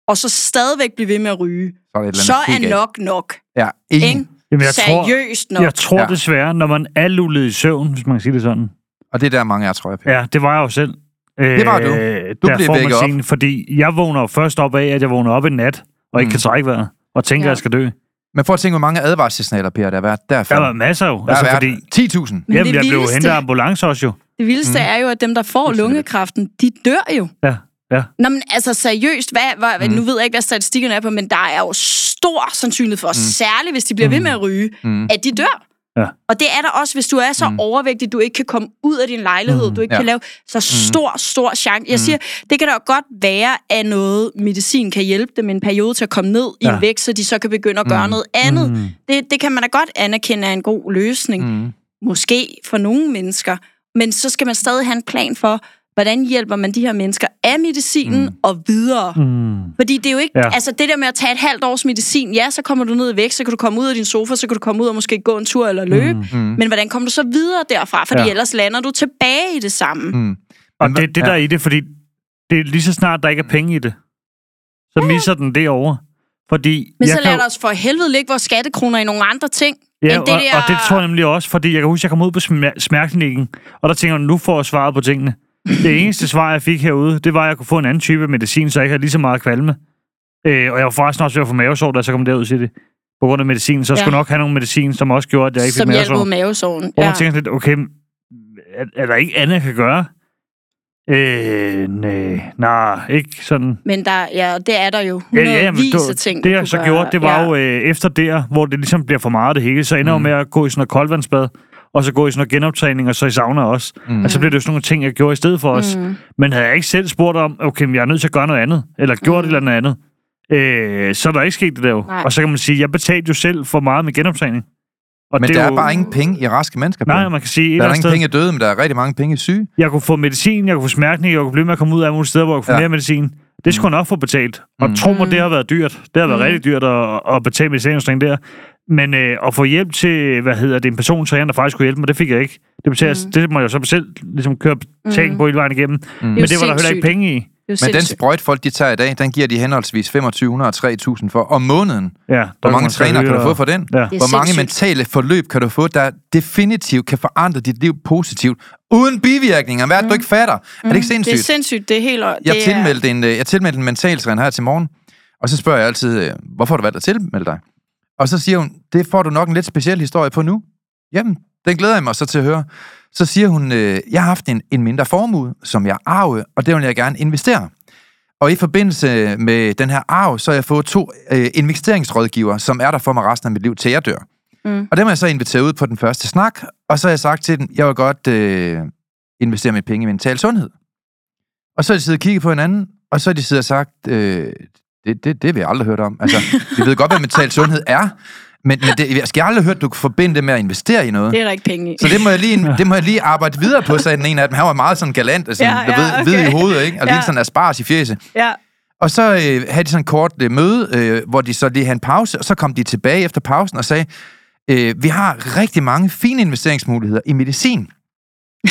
og så stadigvæk blive ved med at ryge, Så er, så er nok nok. Ja. Ikke? Jamen, jeg tror, Seriøst nok. jeg tror Ja. desværre, når man er lullet i søvn, hvis man kan sige det sådan. Og det er der mange, jeg tror, jeg Ja, det var jeg jo selv. Det var du. Øh, Du blev vækket op. Fordi jeg vågner først op af, at jeg vågner op en nat, og ikke Mm. kan trække vejret, og tænker, Ja. at jeg skal dø. Men prøv at tænke, hvor mange advarselssignaler, Per, der har været derfra. Der var masser jo. der Altså, har fordi, været 10.000. Men jamen, det jeg blev vildeste- hentet af ambulance også jo. Det vildeste mm. er jo, at dem, der får lungekræften, de dør jo. Ja, ja. Nå, men altså seriøst, hvad, hvad, mm. nu ved jeg ikke, hvad statistikkerne er på, men der er jo stor sandsynlighed for, mm. særligt hvis de bliver ved med at ryge, Mm. at de dør. Ja. Og det er der også, hvis du er så mm. overvægtig, du ikke kan komme ud af din lejlighed, mm. du ikke Ja. kan lave så stor, stor chance. Jeg siger, det kan da godt være, at noget medicin kan hjælpe dem en periode til at komme ned i Ja. en vægt, så de så kan begynde at gøre noget andet. Mm. Det, det kan man da godt anerkende er en god løsning. Mm. Måske for nogle mennesker. Men så skal man stadig have en plan for, hvordan hjælper man de her mennesker af medicinen mm. og videre. Mm. Fordi det er jo ikke, Ja. ja. altså det der med at tage et halvt års medicin, ja, så kommer du ned i vægt, så kan du komme ud af din sofa, så kan du komme ud og måske gå en tur eller løbe. Mm. Men hvordan kommer du så videre derfra? Fordi Ja. ja. ellers lander du tilbage i det samme. Mm. Mm. Og det, det der er i det, fordi det er lige så snart, der ikke er penge i det, så misser den det over. Fordi Men jeg så kan lad jo- os for helvede lægge vores skattekroner i nogle andre ting. Ja, end det og, der... og det tror jeg nemlig også, fordi jeg kan huske, at jeg kom ud på smer- smærklinikken, og der tænker jeg, nu får jeg svaret på tingene. Det eneste svar, jeg fik herude, det var, at jeg kunne få en anden type medicin, så jeg ikke havde lige så meget kvalme. Øh, og jeg var forresten også ved at få mavesår, da jeg så kom derud til det. På grund af medicin, så jeg Ja. skulle nok have nogle medicin, som også gjorde, at jeg ikke fik som mavesår. mod mavesåren. Ja. man tænker lidt, okay, er, er der ikke andet, jeg kan gøre? Øh, nej, nej, ikke sådan. Men der, ja, det er der jo. Ja, ja, ja, men det, ting, det du jeg så gøre. gjorde, det var ja. jo øh, efter der, hvor det ligesom bliver for meget det hele, så ender jeg Mm. med at gå i sådan noget koldvandsbad, og så gå i sådan noget genoptræning, og så i sauna også. Mm. Og så blev det jo sådan nogle ting, jeg gjorde i stedet for os. Mm. Men havde jeg ikke selv spurgt om, okay, men jeg er nødt til at gøre noget andet, eller gjort Mm. et eller andet andet, øh, så er der ikke sket det der jo. Nej. Og så kan man sige, jeg betalte jo selv for meget med genoptræning. Og Men det der er jo, bare ingen penge i raske mennesker. Nej, man kan sige, der er ingen andet penge sted, i døde, men der er rigtig mange penge i syge. jeg kunne få medicin, jeg kunne få smertning, jeg kunne blive med at komme ud af mulige steder, hvor jeg kunne få Ja. mere medicin. Det skulle jeg nok få betalt. Og Mm. tro mig, det har været dyrt. Det har været Mm. rigtig dyrt at, at betale medicinindustrien der. Men øh, at få hjælp til, hvad hedder det, en persontræner, der faktisk kunne hjælpe mig, det fik jeg ikke. Det, betaler, Mm. det må jeg så selv ligesom køre betaling Mm. på hele vejen igennem. Mm. Men det var der heller ikke sindssygt. penge i. Er Men den sindssygt. sprøjt folk, de tager i dag, den giver de henholdsvis 2500 og 3000 for om måneden. Ja, Hvor mange man så træner kan du få for den? Ja. Er Hvor mange sindssygt. mentale forløb kan du få, der definitivt kan forandre dit liv positivt, uden bivirkninger? Hvad er det, du ikke fatter? Er det ikke Det er sindssygt? sindssygt. Det er helt... Jeg det er- tilmeldte en, øh, jeg tilmeldte en mentaltræner her til morgen, og så spørger jeg altid, øh, hvorfor har du valgt at tilmelde dig? Og så siger hun, det får du nok en lidt speciel historie på nu. Jamen, den glæder jeg mig så til at høre. Så siger hun, øh, jeg har haft en, en mindre formue, som jeg arve, og det vil jeg gerne investere. Og i forbindelse med den her arv, så har jeg fået to øh, investeringsrådgiver, som er der for mig resten af mit liv, til jeg dør. Mm. Og dem har jeg så inviteret ud på den første snak, og så har jeg sagt til dem, jeg vil godt øh, investere mine penge i mental sundhed. Og så har de siddet og kigget på hinanden, og så har de siddet og sagt, øh, det, det, det vil jeg aldrig hørt om. Altså, vi ved godt, hvad mental sundhed er, men, men det, jeg skal aldrig høre, at du kan forbinde det med at investere i noget. Det er der ikke penge i. Så det må, jeg lige, det må jeg lige arbejde videre på, sagde den ene af dem. Han var meget sådan galant, sådan, Ja, ja, ved, okay. ved i hovedet, ikke? Og lige Ja. sådan asparges i fjeset. Ja. Og så øh, havde de sådan en kort øh, møde, øh, hvor de så lige havde en pause, og så kom de tilbage efter pausen og sagde, øh, vi har rigtig mange fine investeringsmuligheder i medicin.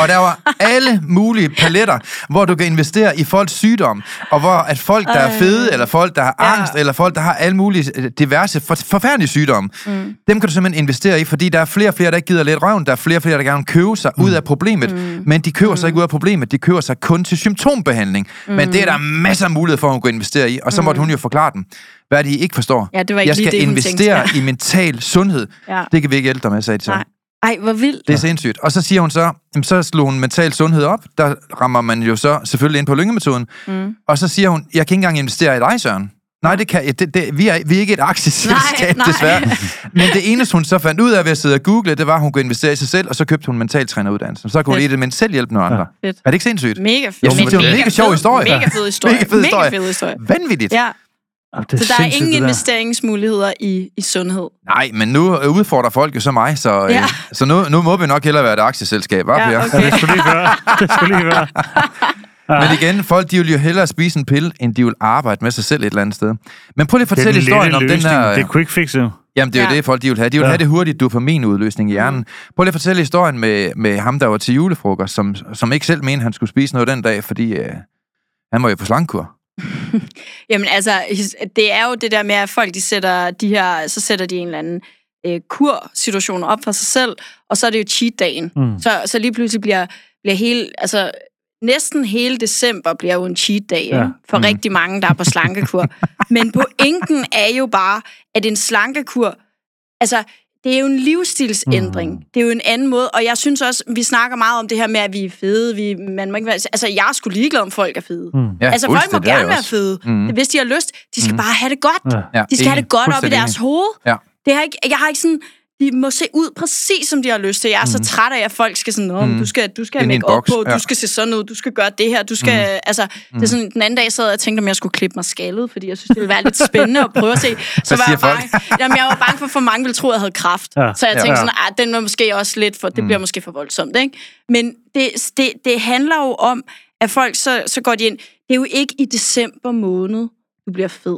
Og der var alle mulige paletter, hvor du kan investere i folks sygdom, og hvor at folk, der er fede, eller folk, der har Ja. angst, eller folk, der har alle mulige øh, diverse for, forfærdelige sygdomme, Mm. dem kan du simpelthen investere i, fordi der er flere og flere, der ikke gider lidt røven, der er flere og flere, der gerne vil købe sig ud af problemet, Mm. men de køber sig ikke ud af problemet, de køber sig kun til symptombehandling. Men det er der masser af mulighed for, at hun kan investere i, og så måtte hun jo forklare dem, hvad de ikke forstår. Ja, det var ikke Jeg skal det, investere tænkte. i mental sundhed. Ja. Det kan vi ikke hjælpe dig med, sagde de så. Nej. Ej, hvor vildt. Det er sindssygt. Og så siger hun så, jamen, så slog hun mental sundhed op. Der rammer man jo så selvfølgelig ind på lyngemetoden. Mm. Og så siger hun, jeg kan ikke engang investere i dig, Søren. Nej, det kan. Det, det, vi, er, vi er ikke et aktieselskab, Nej, nej. desværre. Men det eneste, hun så fandt ud af ved at sidde og google, det var, at hun kunne investere i sig selv, og så købte hun mentaltræneruddannelsen. Så kunne hun Fedt. i det selv hjælpe nogle andre. Fedt. Er det ikke sindssygt? Mega fedt. Jeg synes, det var en mega sjov fed- historie. Mega fed <laughs> historie. Mega fed historie. Mega fed historie. Vanvittigt. Ja, Jamen, det så der er ingen der. investeringsmuligheder i, i sundhed. Nej, men nu øh, udfordrer folk jo så mig, så, øh, Ja. så nu, nu må vi nok hellere være et aktieselskab, hva' Ja, okay. Ja, det skulle lige være. Det skulle lige være. <laughs> Men igen, folk de vil jo hellere spise en pille, end de vil arbejde med sig selv et eller andet sted. Men prøv lige at Det fortælle den historien om den løsning. her... Det er quick fix, jo. Jamen, det er jo Ja. det, folk de vil have. De vil Ja. ja. have det hurtigt dopaminudløsning i hjernen. Prøv lige at fortælle historien med, med ham, der var til julefrokost, som, som ikke selv mente, han skulle spise noget den dag, fordi øh, han var jo på slangkur. <laughs> Jamen altså, det er jo det der med, at folk de sætter de her, så sætter de en eller anden øh, kur-situation op for sig selv, og så er det jo cheat-dagen. Mm. Så, så lige pludselig bliver, bliver hele, altså næsten hele december bliver jo en cheat-dag ja. for mm. rigtig mange, der er på slankekur. <laughs> Men pointen er jo bare, at en slankekur, altså det er jo en livsstilsændring. Mm. Det er jo en anden måde, og jeg synes også, vi snakker meget om det her med, at vi er fede. Vi, man må ikke være, altså, jeg er sgu ligeglad, om folk er fede. Mm. Ja, altså, folk må er gerne være fede. Mm. Hvis de har lyst. De skal mm. bare have det godt. Ja. De skal have enig. det godt op i deres hoved. Ja. Det har ikke, jeg har ikke sådan... De må se ud præcis, som de har lyst til. Jeg er mm. så træt af, at folk skal sådan, Nå, mm. du skal, du skal have make op på, ja. du skal se sådan ud, du skal gøre det her, du skal... Mm. Altså, det er sådan, den anden dag sad jeg og tænkte, om jeg skulle klippe mig skaldet, fordi jeg synes, det ville være lidt spændende at prøve at se. <laughs> Så var jeg, bange, <laughs> jamen, jeg var bange for, for mange ville tro, at jeg havde kraft. Ja. Så jeg Ja. tænkte Ja. sådan, ah, den var måske også lidt for... Det bliver måske for voldsomt, ikke? Men det, det, det handler jo om, at folk så, så går de ind... Det er jo ikke i december måned, du bliver fed.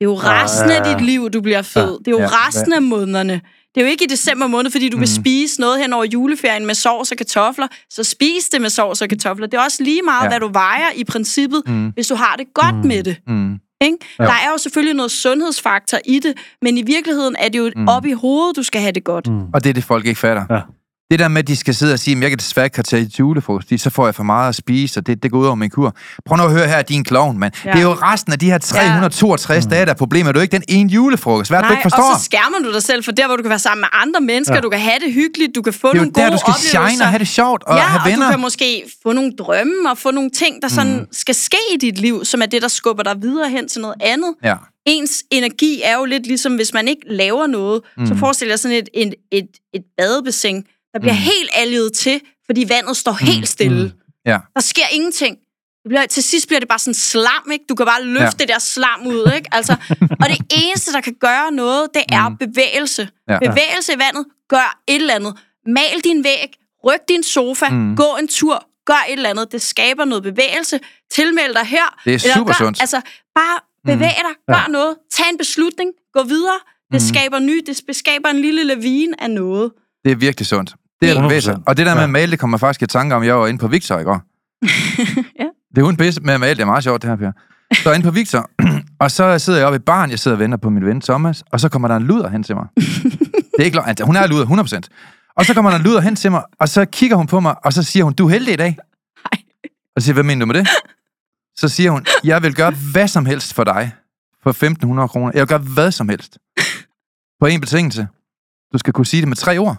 Det er jo resten af ja. dit liv, du bliver fed. Det er jo Ja. resten af månederne. Det er jo ikke i december måned, fordi du vil spise noget hen over juleferien med sovs og kartofler. Så spis det med sovs og kartofler. Det er også lige meget, Ja. hvad du vejer i princippet, Mm. hvis du har det godt Mm. med det. Mm. Ikke? Der er jo selvfølgelig noget sundhedsfaktor i det, men i virkeligheden er det jo Mm. op i hovedet, du skal have det godt. Mm. Og det er det, folk ikke fatter. Ja. Det der med, at de skal sidde og sige, at jeg kan desværre ikke tage til julefrokost, så får jeg for meget at spise, og det, det går ud over min kur. Prøv nu at høre her, din klovn, mand. Ja. Ja. Det er jo resten af de her 362 ja. dage, der er problemet. Du er ikke den ene julefrokost. Hvad det, du ikke forstår? og så skærmer du dig selv for der, hvor du kan være sammen med andre mennesker, Ja. ja. du kan have det hyggeligt, du kan få det er jo nogle der, gode du skal oplevelser. shine og have det sjovt og ja, have venner. og du kan måske få nogle drømme og få nogle ting, der sådan mm. skal ske i dit liv, som er det, der skubber dig videre hen til noget andet. Ja. Ens energi er jo lidt ligesom, hvis man ikke laver noget, mm. så forestil dig sådan et, et, et, et badebassin, der bliver mm. helt alget til, fordi vandet står helt stille. Mm. Ja. Der sker ingenting. Det bliver, til sidst bliver det bare sådan slam, ikke? Du kan bare løfte Ja. det der slam ud, <laughs> ikke? Altså, og det eneste, der kan gøre noget, det er Mm. bevægelse. Ja. Bevægelse i vandet, gør et eller andet. Mal din væg, ryk din sofa, Mm. mm. gå en tur, gør et eller andet. Det skaber noget bevægelse. Tilmeld dig her. Det er super gør, sundt. Altså, bare bevæg dig, gør ja. noget, tag en beslutning, gå videre. Det Mm. skaber ny, det skaber en lille lavine af noget. Det er virkelig sundt. Det er 100%. det bevæge sig. Og det der med at male, det kommer faktisk i tanke om, jeg var inde på Victor i går. <laughs> Ja. Det er uden pisse med at male, det er meget sjovt det her, Per. Så inde på Victor, <clears throat> og så sidder jeg oppe i baren, jeg sidder og venter på min ven Thomas, og så kommer der en luder hen til mig. <laughs> Det er ikke løgn, altså, hun er luder, 100%. Og så kommer der en luder hen til mig, og så kigger hun på mig, og så siger hun, du er heldig i dag. Og så siger hvad mener du med det? Så siger hun, jeg vil gøre hvad som helst for dig for 1.500 kroner. Jeg vil gøre hvad som helst. På en betingelse. Du skal kunne sige det med tre ord.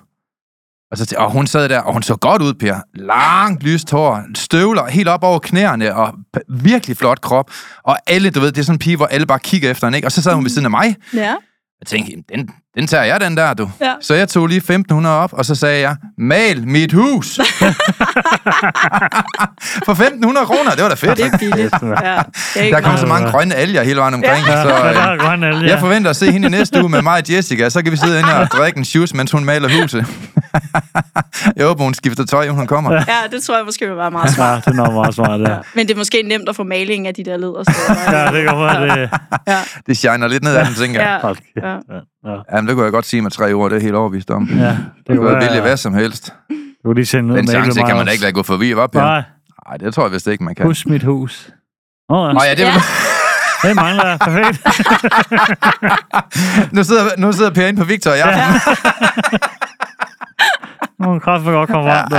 Og, så, og hun sad der, og hun så godt ud, Per. Langt lyst hår, støvler helt op over knæerne, og virkelig flot krop. Og alle, du ved, det er sådan en pige, hvor alle bare kigger efter hende, ikke? Og så sad hun ved siden af mig. Ja. Jeg tænkte, "Jamen, den, den tager jeg, den der, du. Ja. Så jeg tog lige 1.500 op, og så sagde jeg, mal mit hus. <laughs> For 1.500 kroner, det var da fedt. Det er billigt. Ja, det er Der kom så mange grønne alger hele vejen omkring. Ja, Så, <laughs> ja, øh, ja. jeg forventer at se hende i næste uge med mig og Jessica, så kan vi sidde inde og drikke en shoes, mens hun maler huset. <laughs> jeg håber, hun skifter tøj, inden hun kommer. Ja, det tror jeg måske vil være meget smart. Ja, det er meget smart, det. Men det er måske nemt at få maling af de der ledersteder. Ja, det kan være, det... ja. Det shiner lidt ned af den, tænker jeg. Ja. Kæft. Ja. Ja, ja. Jamen, det kunne jeg godt sige med tre ord, det er helt overbevist om. ja. Det Det kunne vælge hvad være... som helst. Du kan lige sende Den chance kan man da ikke lade gå forbi, hva' Per? Nej, Nej, det tror jeg vist ikke, man kan. hus mit hus. Åh, oh, Nå ja, det Ja. <laughs> det mangler jeg. Perfekt. <laughs> nu, sidder, nu sidder Per inde på Victor i aften. Nogle kraft vil godt komme frem. Ja,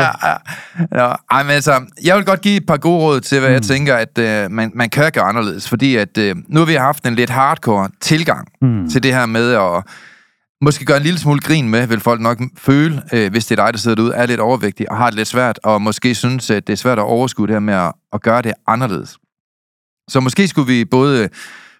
Ja, ja. Ej, men altså, jeg vil godt give et par gode råd til, hvad mm. jeg tænker, at øh, man, man kan gøre anderledes. Fordi at, øh, nu har vi haft en lidt hardcore tilgang mm. til det her med at måske gøre en lille smule grin med, vil folk nok føle, øh, hvis det er dig, der sidder derude, er lidt overvægtig og har det lidt svært, og måske synes, at det er svært at overskue det her med at, at gøre det anderledes. Så måske skulle vi både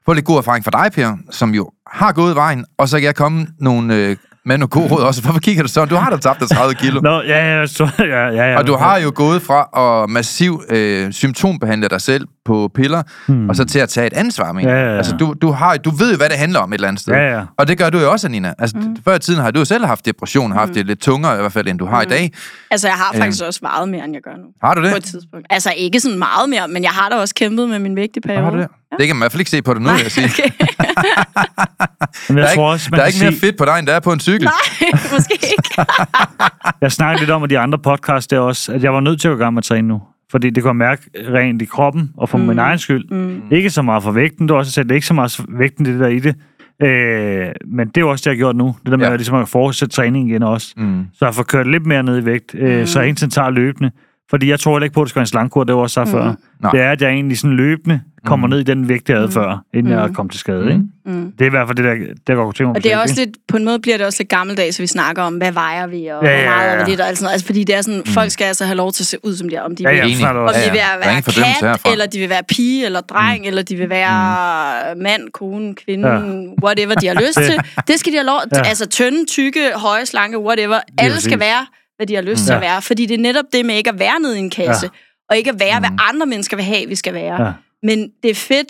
få lidt god erfaring fra dig, Per, som jo har gået vejen, og så kan jeg komme nogle, øh, med nogle gode råd også. Hvorfor kigger du sådan? Du har da tabt dig 30 kilo. Nå, ja, ja, så, ja, ja, ja. Og du har jo gået fra at massiv øh, symptombehandle dig selv på piller, hmm. og så til at tage et ansvar, mener Ja, ja, ja. Altså, du, du, har, du ved jo, hvad det handler om et eller andet sted. Ja, ja. Og det gør du jo også, Nina. Altså, mm. Før i tiden har du jo selv haft depression, haft det lidt tungere i hvert fald, end du har i dag. Altså, jeg har faktisk også vejet mere, end jeg gør nu. Har du På et det? tidspunkt. Altså, ikke sådan meget mere, men jeg har da også kæmpet med min vægt i perioden. Har du det? Det kan man i hvert fald ikke se på det nu, vil jeg sige. Okay. <laughs> Men Der jeg er tror ikke, også, man der er ikke mere fedt på dig, end der er på en cykel. Nej, måske ikke. <laughs> jeg snakker lidt om, at de andre podcasts der også, at jeg var nødt til at gå i gang med at træne nu. Fordi det kunne jeg mærke rent i kroppen, og for mm. min egen skyld. Mm. Ikke så meget for vægten, du har også er ikke så meget vægten, det der i det. Øh, men det er jo også det, jeg har gjort nu. Det der med Ja. at, ligesom at fortsætte træning igen også. Mm. Så jeg får kørt lidt mere ned i vægt, øh, Mm. så jeg egentlig tager løbende. Fordi jeg tror heller ikke på, at det skal være en slangkur, det var også sagt Mm. før. Nej. Det er, at jeg egentlig sådan løbende kommer Mm. ned i den vægt, jeg havde Mm. før, inden jeg Mm. kom til skade. Ikke? Mm. Det er i hvert fald det, der, der jeg kunne tænke mig. Og det er på også selv, lidt, på en måde bliver det også lidt gammeldags, så vi snakker om, hvad vejer vi, og Ja, ja, ja, hvor meget ja, er ja. vi lidt, og alt sådan noget. Altså, fordi det er sådan, mm. folk skal altså have lov til at se ud, som de er. Om de Ja, vil, ja, Enig. snart om de Ja, vil ja. være, kat, herfra. eller de vil være pige, eller dreng, mm. eller de vil være mm. mand, kone, kvinde, Ja. ja. whatever de har lyst <laughs> til. Det skal de have lov Ja. ja. Altså tynde, tykke, høje, slanke, whatever. Alle skal være, hvad de har lyst Mm. til at være. Fordi det er netop det med ikke at være nede i en kasse. Ja. Og ikke at være, hvad Mm. andre mennesker vil have, vi skal være. Ja. Men det er fedt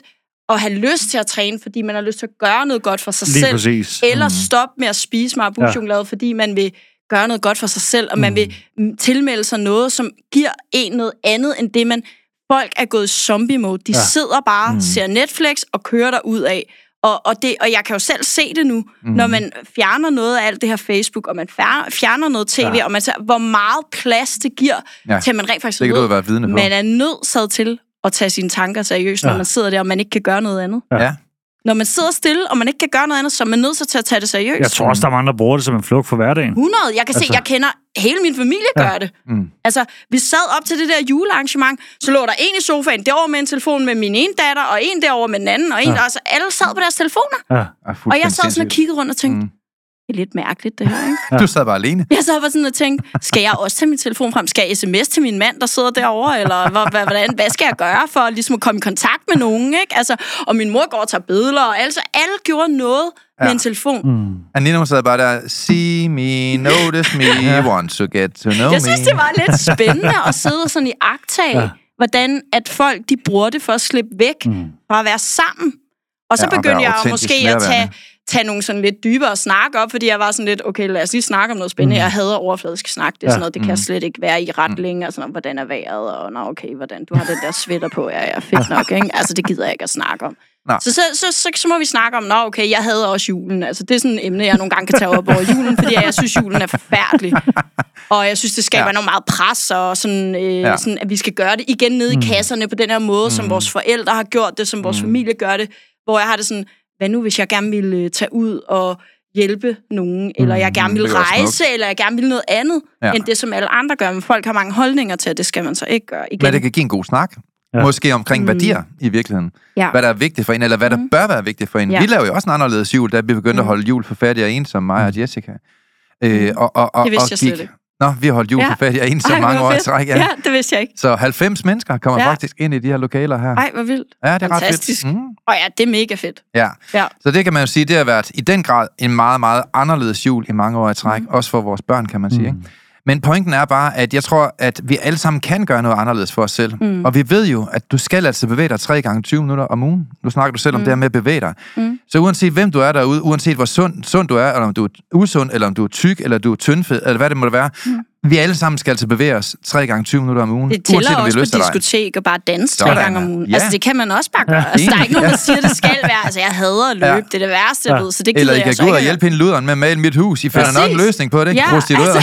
at have lyst til at træne, fordi man har lyst til at gøre noget godt for sig Lige selv. præcis. Eller stoppe med at spise marabuchokolade, ja. fordi man vil gøre noget godt for sig selv, og man Mm. vil mm, tilmelde sig noget, som giver en noget andet, end det man... Folk er gået zombie-mode. De Ja. sidder bare, Mm. mm. ser Netflix og kører der ud af. Og, og, det, og jeg kan jo selv se det nu, mm. når man fjerner noget af alt det her Facebook, og man fjerner, noget tv, Ja. ja. og man ser, hvor meget plads det giver, Ja. ja. til at man rent faktisk Det kan ved, være vidne på. man er nødt til at tage sine tanker seriøst, når Ja. man sidder der, og man ikke kan gøre noget andet. Ja. Når man sidder stille, og man ikke kan gøre noget andet, så er man nødt til at tage det seriøst. Jeg tror også, der er mange, der bruger det som en flugt for hverdagen. 100. Jeg kan se, Altså- jeg kender hele min familie Ja. gør det. Mm. Altså, vi sad op til det der julearrangement, så lå der en i sofaen derovre med en telefon med min ene datter, og en derovre med den anden, og en, Ja. ja. altså alle sad på deres telefoner. Ja. Er Og jeg sad sådan og kiggede rundt og tænkte, Mm. Det er lidt mærkeligt, det her, ikke? Du sad bare alene. Jeg så var sådan og tænkte, skal jeg også tage min telefon frem? Skal jeg sms til min mand, der sidder derovre? Eller hvad, hvad, hvordan, hvad skal jeg gøre for ligesom at komme i kontakt med nogen? Ikke? Altså, og min mor går og tager billeder, og altså, alle gjorde noget ja. med en telefon. Mm. Anina, hun sad bare der, see me, notice me, want to get to know Jeg synes, me. det var lidt spændende at sidde sådan i agtag, ja. hvordan at folk de bruger det for at slippe væk mm. fra at være sammen. Og så Ja, begyndte jeg måske at tage. Tage nogle sådan lidt dybere snak op, fordi jeg var sådan lidt, okay, lad os lige snakke om noget spændende. Mm. Jeg hader overfladisk snak, det er Ja. sådan noget, det kan jeg slet ikke være i ret længe, og sådan noget, hvordan er vejret, og nå, okay, hvordan, du har den der sweater på, ja, ja, fedt nok, ikke? Altså, det gider jeg ikke at snakke om. Så, så, så, så, så, må vi snakke om, nå okay, jeg hader også julen. Altså, det er sådan et emne, jeg nogle gange kan tage op over julen, fordi jeg synes, julen er forfærdelig. <laughs> Og jeg synes, det skaber Ja. noget meget pres, og sådan, øh, Ja. sådan, at vi skal gøre det igen nede i kasserne på den her måde, mm. som vores forældre har gjort det, som vores mm. familie gør det. Hvor jeg har det sådan, hvad nu, hvis jeg gerne ville øh, tage ud og hjælpe nogen, eller jeg gerne er også rejse, eller jeg gerne ville noget andet, Ja. end det, som alle andre gør. Men folk har mange holdninger til, at det skal man så ikke gøre. Igen. Men det kan give en god snak. Ja. Måske omkring mm. værdier i virkeligheden. Ja. Hvad der er vigtigt for en, eller hvad der bør være vigtigt for en. Ja. Vi laver jo også en anderledes jul, da vi begyndte mm. at holde jul for fattige og ensomme, mig og Jessica. Øh, og, og, og, Det vidste og jeg slet ikke. Nå, vi har holdt jul Ja. og ensomme Ej, mange år i træk. Ja. ja, det vidste jeg ikke. Så 90 mennesker kommer ja. Faktisk ind i de her lokaler her. Ej, hvor vildt. ja, det er fantastisk. ret fedt. Mm. Og ja, det er mega fedt. Ja. Ja. Så det kan man jo sige, det har været i den grad en meget, meget anderledes jul i mange år i træk. Mm. Også for vores børn, kan man sige. Ikke? Men pointen er bare, at jeg tror, at vi alle sammen kan gøre noget anderledes for os selv. Mm. Og vi ved jo, at du skal altså bevæge dig 3 gange 20 minutter om ugen. Nu snakker du selv om det her med at bevæge dig. Mm. Så uanset hvem du er derude, uanset hvor sund, sund du er, eller om du er usund, eller om du er tyk, eller du er tyndfed, eller hvad det måtte være, mm. Vi alle sammen skal altså bevæge os 3 gange 20 minutter om ugen. Det tæller uanset, vi også på diskotek og bare danse tre Sådan, gange om ja. ugen. Ja. Altså, det kan man også bare gøre. Altså, der er ikke nogen, der siger, at det skal være. Altså, jeg hader at løbe. Ja. Det er det værste, jeg Ja. ved. Så det gider Eller I jeg kan så gå ud ikke og hjælpe hende luderen med at male mit hus. I finder nok en løsning på det. Ja, gøre.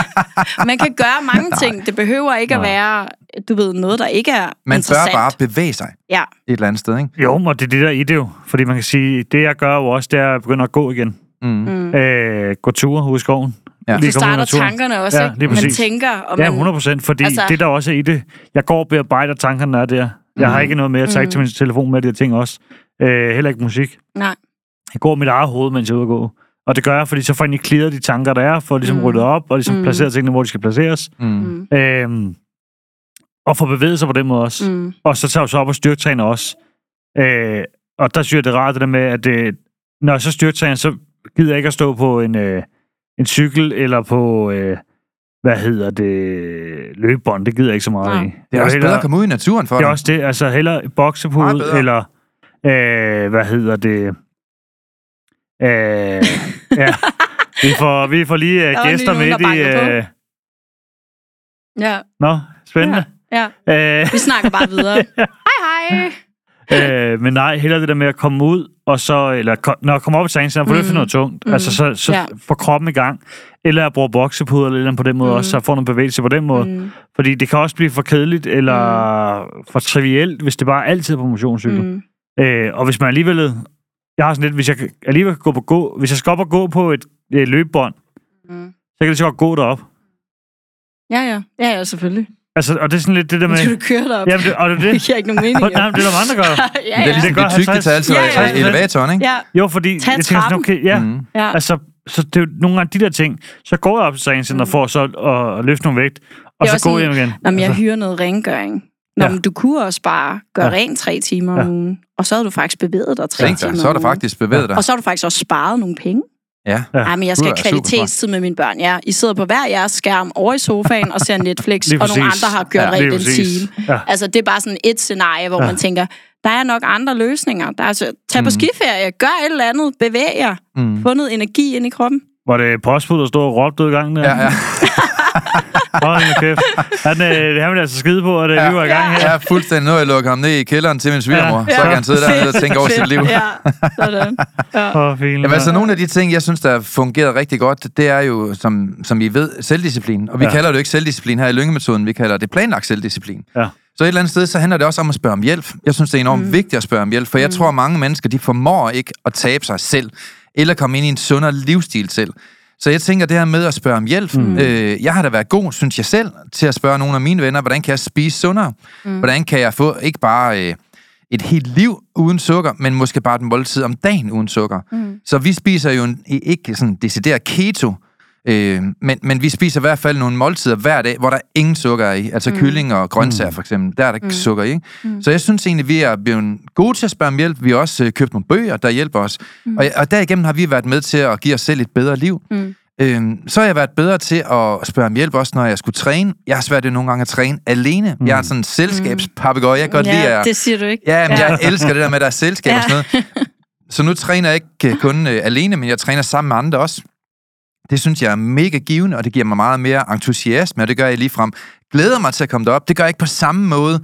<laughs> Man kan gøre mange ting. Det behøver ikke at være, du ved, noget, der ikke er Man bør bare bevæge sig Ja. et eller andet sted, ikke? Jo, og det er det der i det jo. Fordi man kan sige, det jeg gør jo også, det er at begynde at gå igen. Mm. Mm. Øh, gå ture ude i skoven. Ja. I starter naturen. tankerne også, Ja, ikke? Man tænker, og Ja, man... 100 procent, fordi altså... Det der også er i det, jeg går og bearbejder tankerne, er der. Jeg har ikke noget med at tage til min telefon med de her ting også. Øh, heller ikke musik. Nej. Jeg går i mit eget hoved, mens jeg er ude at gå. Og det gør jeg, fordi så får jeg egentlig clearet de tanker, der er, for ligesom Mm. ryddet op, og ligesom Mm. placeret tingene, hvor de skal placeres. Mm. Mm. Øhm, og få bevæget sig på den måde også. Mm. Og så tager jeg så op og styrketræner også. Øh, og der synes jeg, det er rart det der med, at øh, når jeg så styrketræner, så gider jeg ikke at stå på en, øh, en cykel eller på, øh, hvad hedder det, løbebånd. Det gider jeg ikke så meget Nej. i. Det er Jeg også vil bedre hellere- at komme ud i naturen for Det er dig. også det. Altså hellere boksepude, eller øh, hvad hedder det? Øh, <laughs> ja. Vi får, vi får lige uh, gæster lige nogen, midt der i... Øh, Ja. nå, spændende. ja. Ja. Vi snakker bare videre. <laughs> hej, hej. Øh, men nej, heller det der med at komme ud, og så, eller ko- når jeg kommer op i så får det Mm. for noget tungt. Mm. Altså, så, så Ja. får kroppen i gang. Eller jeg bruger boksepuder eller eller på den måde Mm. også, så får noget bevægelse på den måde. Mm. Fordi det kan også blive for kedeligt, eller for trivielt, hvis det bare altid er på motionscykel. Mm. Øh, og hvis man alligevel... Jeg har sådan lidt, hvis jeg alligevel kan gå på gå... Hvis jeg skal op og gå på et, et løbebånd, Mm. så kan lige så godt gå derop. Ja, ja. Ja, ja, selvfølgelig. Altså, og det er sådan lidt det der med... skal du køre derop? Jamen, det, og det er <laughs> Det det. giver ikke nogen mening. Nej, det er der mange, der gør. <laughs> ja, Men det er ja. ligesom Det tykke, 50. tager altid Ja, ja. ja, elevatoren, ikke? ja, Jo, fordi... Tag jeg tænker sådan, okay, ja, Mm. ja. Altså, så det er jo nogle gange de der ting. Så går jeg op til træningscenter for så at, at løfte nogle vægt, og så går jeg hjem igen. Nå, men jeg altså, hyrer noget rengøring. Nå, Ja. men du kunne også bare gøre Ja. rent tre timer om Ja. ugen, og så havde du faktisk bevæget dig tre Tænk timer så er der ugen. faktisk bevæget dig. Og så har du faktisk også sparet nogle penge. Ja. Ja. Men jeg skal have kvalitetstid med mine børn. Ja, I sidder på hver jeres skærm over i sofaen og ser <laughs> Netflix, og nogle andre har gjort Ja, rent en time. Ja. Altså, det er bare sådan et scenarie, hvor Ja. man tænker, der er nok andre løsninger. Der er altså, tag på Mm. skiferie, gør et eller andet, bevæg jer, Mm. få noget energi ind i kroppen. Var det postbud, der stod og råbte ud i gangen? Der? Ja, ja. <laughs> Hold nu kæft. Han, øh, han ville altså skide på, at øh, vi var i gang her. Jeg er fuldstændig nu, jeg lukker ham ned i kælderen til min svigermor. Ja. Så kan han sidde dernede og tænke over sit liv. Ja, sådan. Ja. Åh, fint. Jamen, altså, nogle af de ting, jeg synes, der fungerer rigtig godt, det er jo, som, som I ved, selvdisciplin. Og vi Ja. ja. kalder det jo ikke selvdisciplin her i lyngemetoden, vi kalder det planlagt selvdisciplin. Ja. Så et eller andet sted, så handler det også om at spørge om hjælp. Jeg synes, det er enormt mm. vigtigt at spørge om hjælp, for jeg tror, mange mennesker, de formår ikke at tabe sig selv, eller komme ind i en sundere livsstil selv. Så jeg tænker, det her med at spørge om hjælp. Mm. Øh, jeg har da været god, synes jeg selv, til at spørge nogle af mine venner, hvordan kan jeg spise sundere? Mm. Hvordan kan jeg få ikke bare øh, et helt liv uden sukker, men måske bare et måltid om dagen uden sukker. Mm. Så vi spiser jo en, ikke sådan decideret keto, øh, men, men vi spiser i hvert fald nogle måltider hver dag, hvor der ingen sukker er i. Altså mm. kylling og grøntsager for eksempel, der er der ikke mm. sukker i. Ikke? Mm. Så jeg synes egentlig, vi er blevet gode til at spørge om hjælp. Vi har også øh, købt nogle bøger, der hjælper os. Mm. Og, og derigennem har vi været med til at give os selv et bedre liv. Mm. Øhm, så har jeg været bedre til at spørge om hjælp, også når jeg skulle træne. Jeg har svært ved nogle gange at træne alene. Mm. Jeg er sådan en selskabspapegøje. Jeg kan godt ja, lide at... det siger du ikke. Ja, men jeg elsker det der med, at der er selskab og sådan noget. <laughs> Så nu træner jeg ikke kun øh, alene, men jeg træner sammen med andre også. Det synes jeg er mega givende, og det giver mig meget mere entusiasme, og det gør jeg lige frem. Glæder mig til at komme derop. Det gør jeg ikke på samme måde,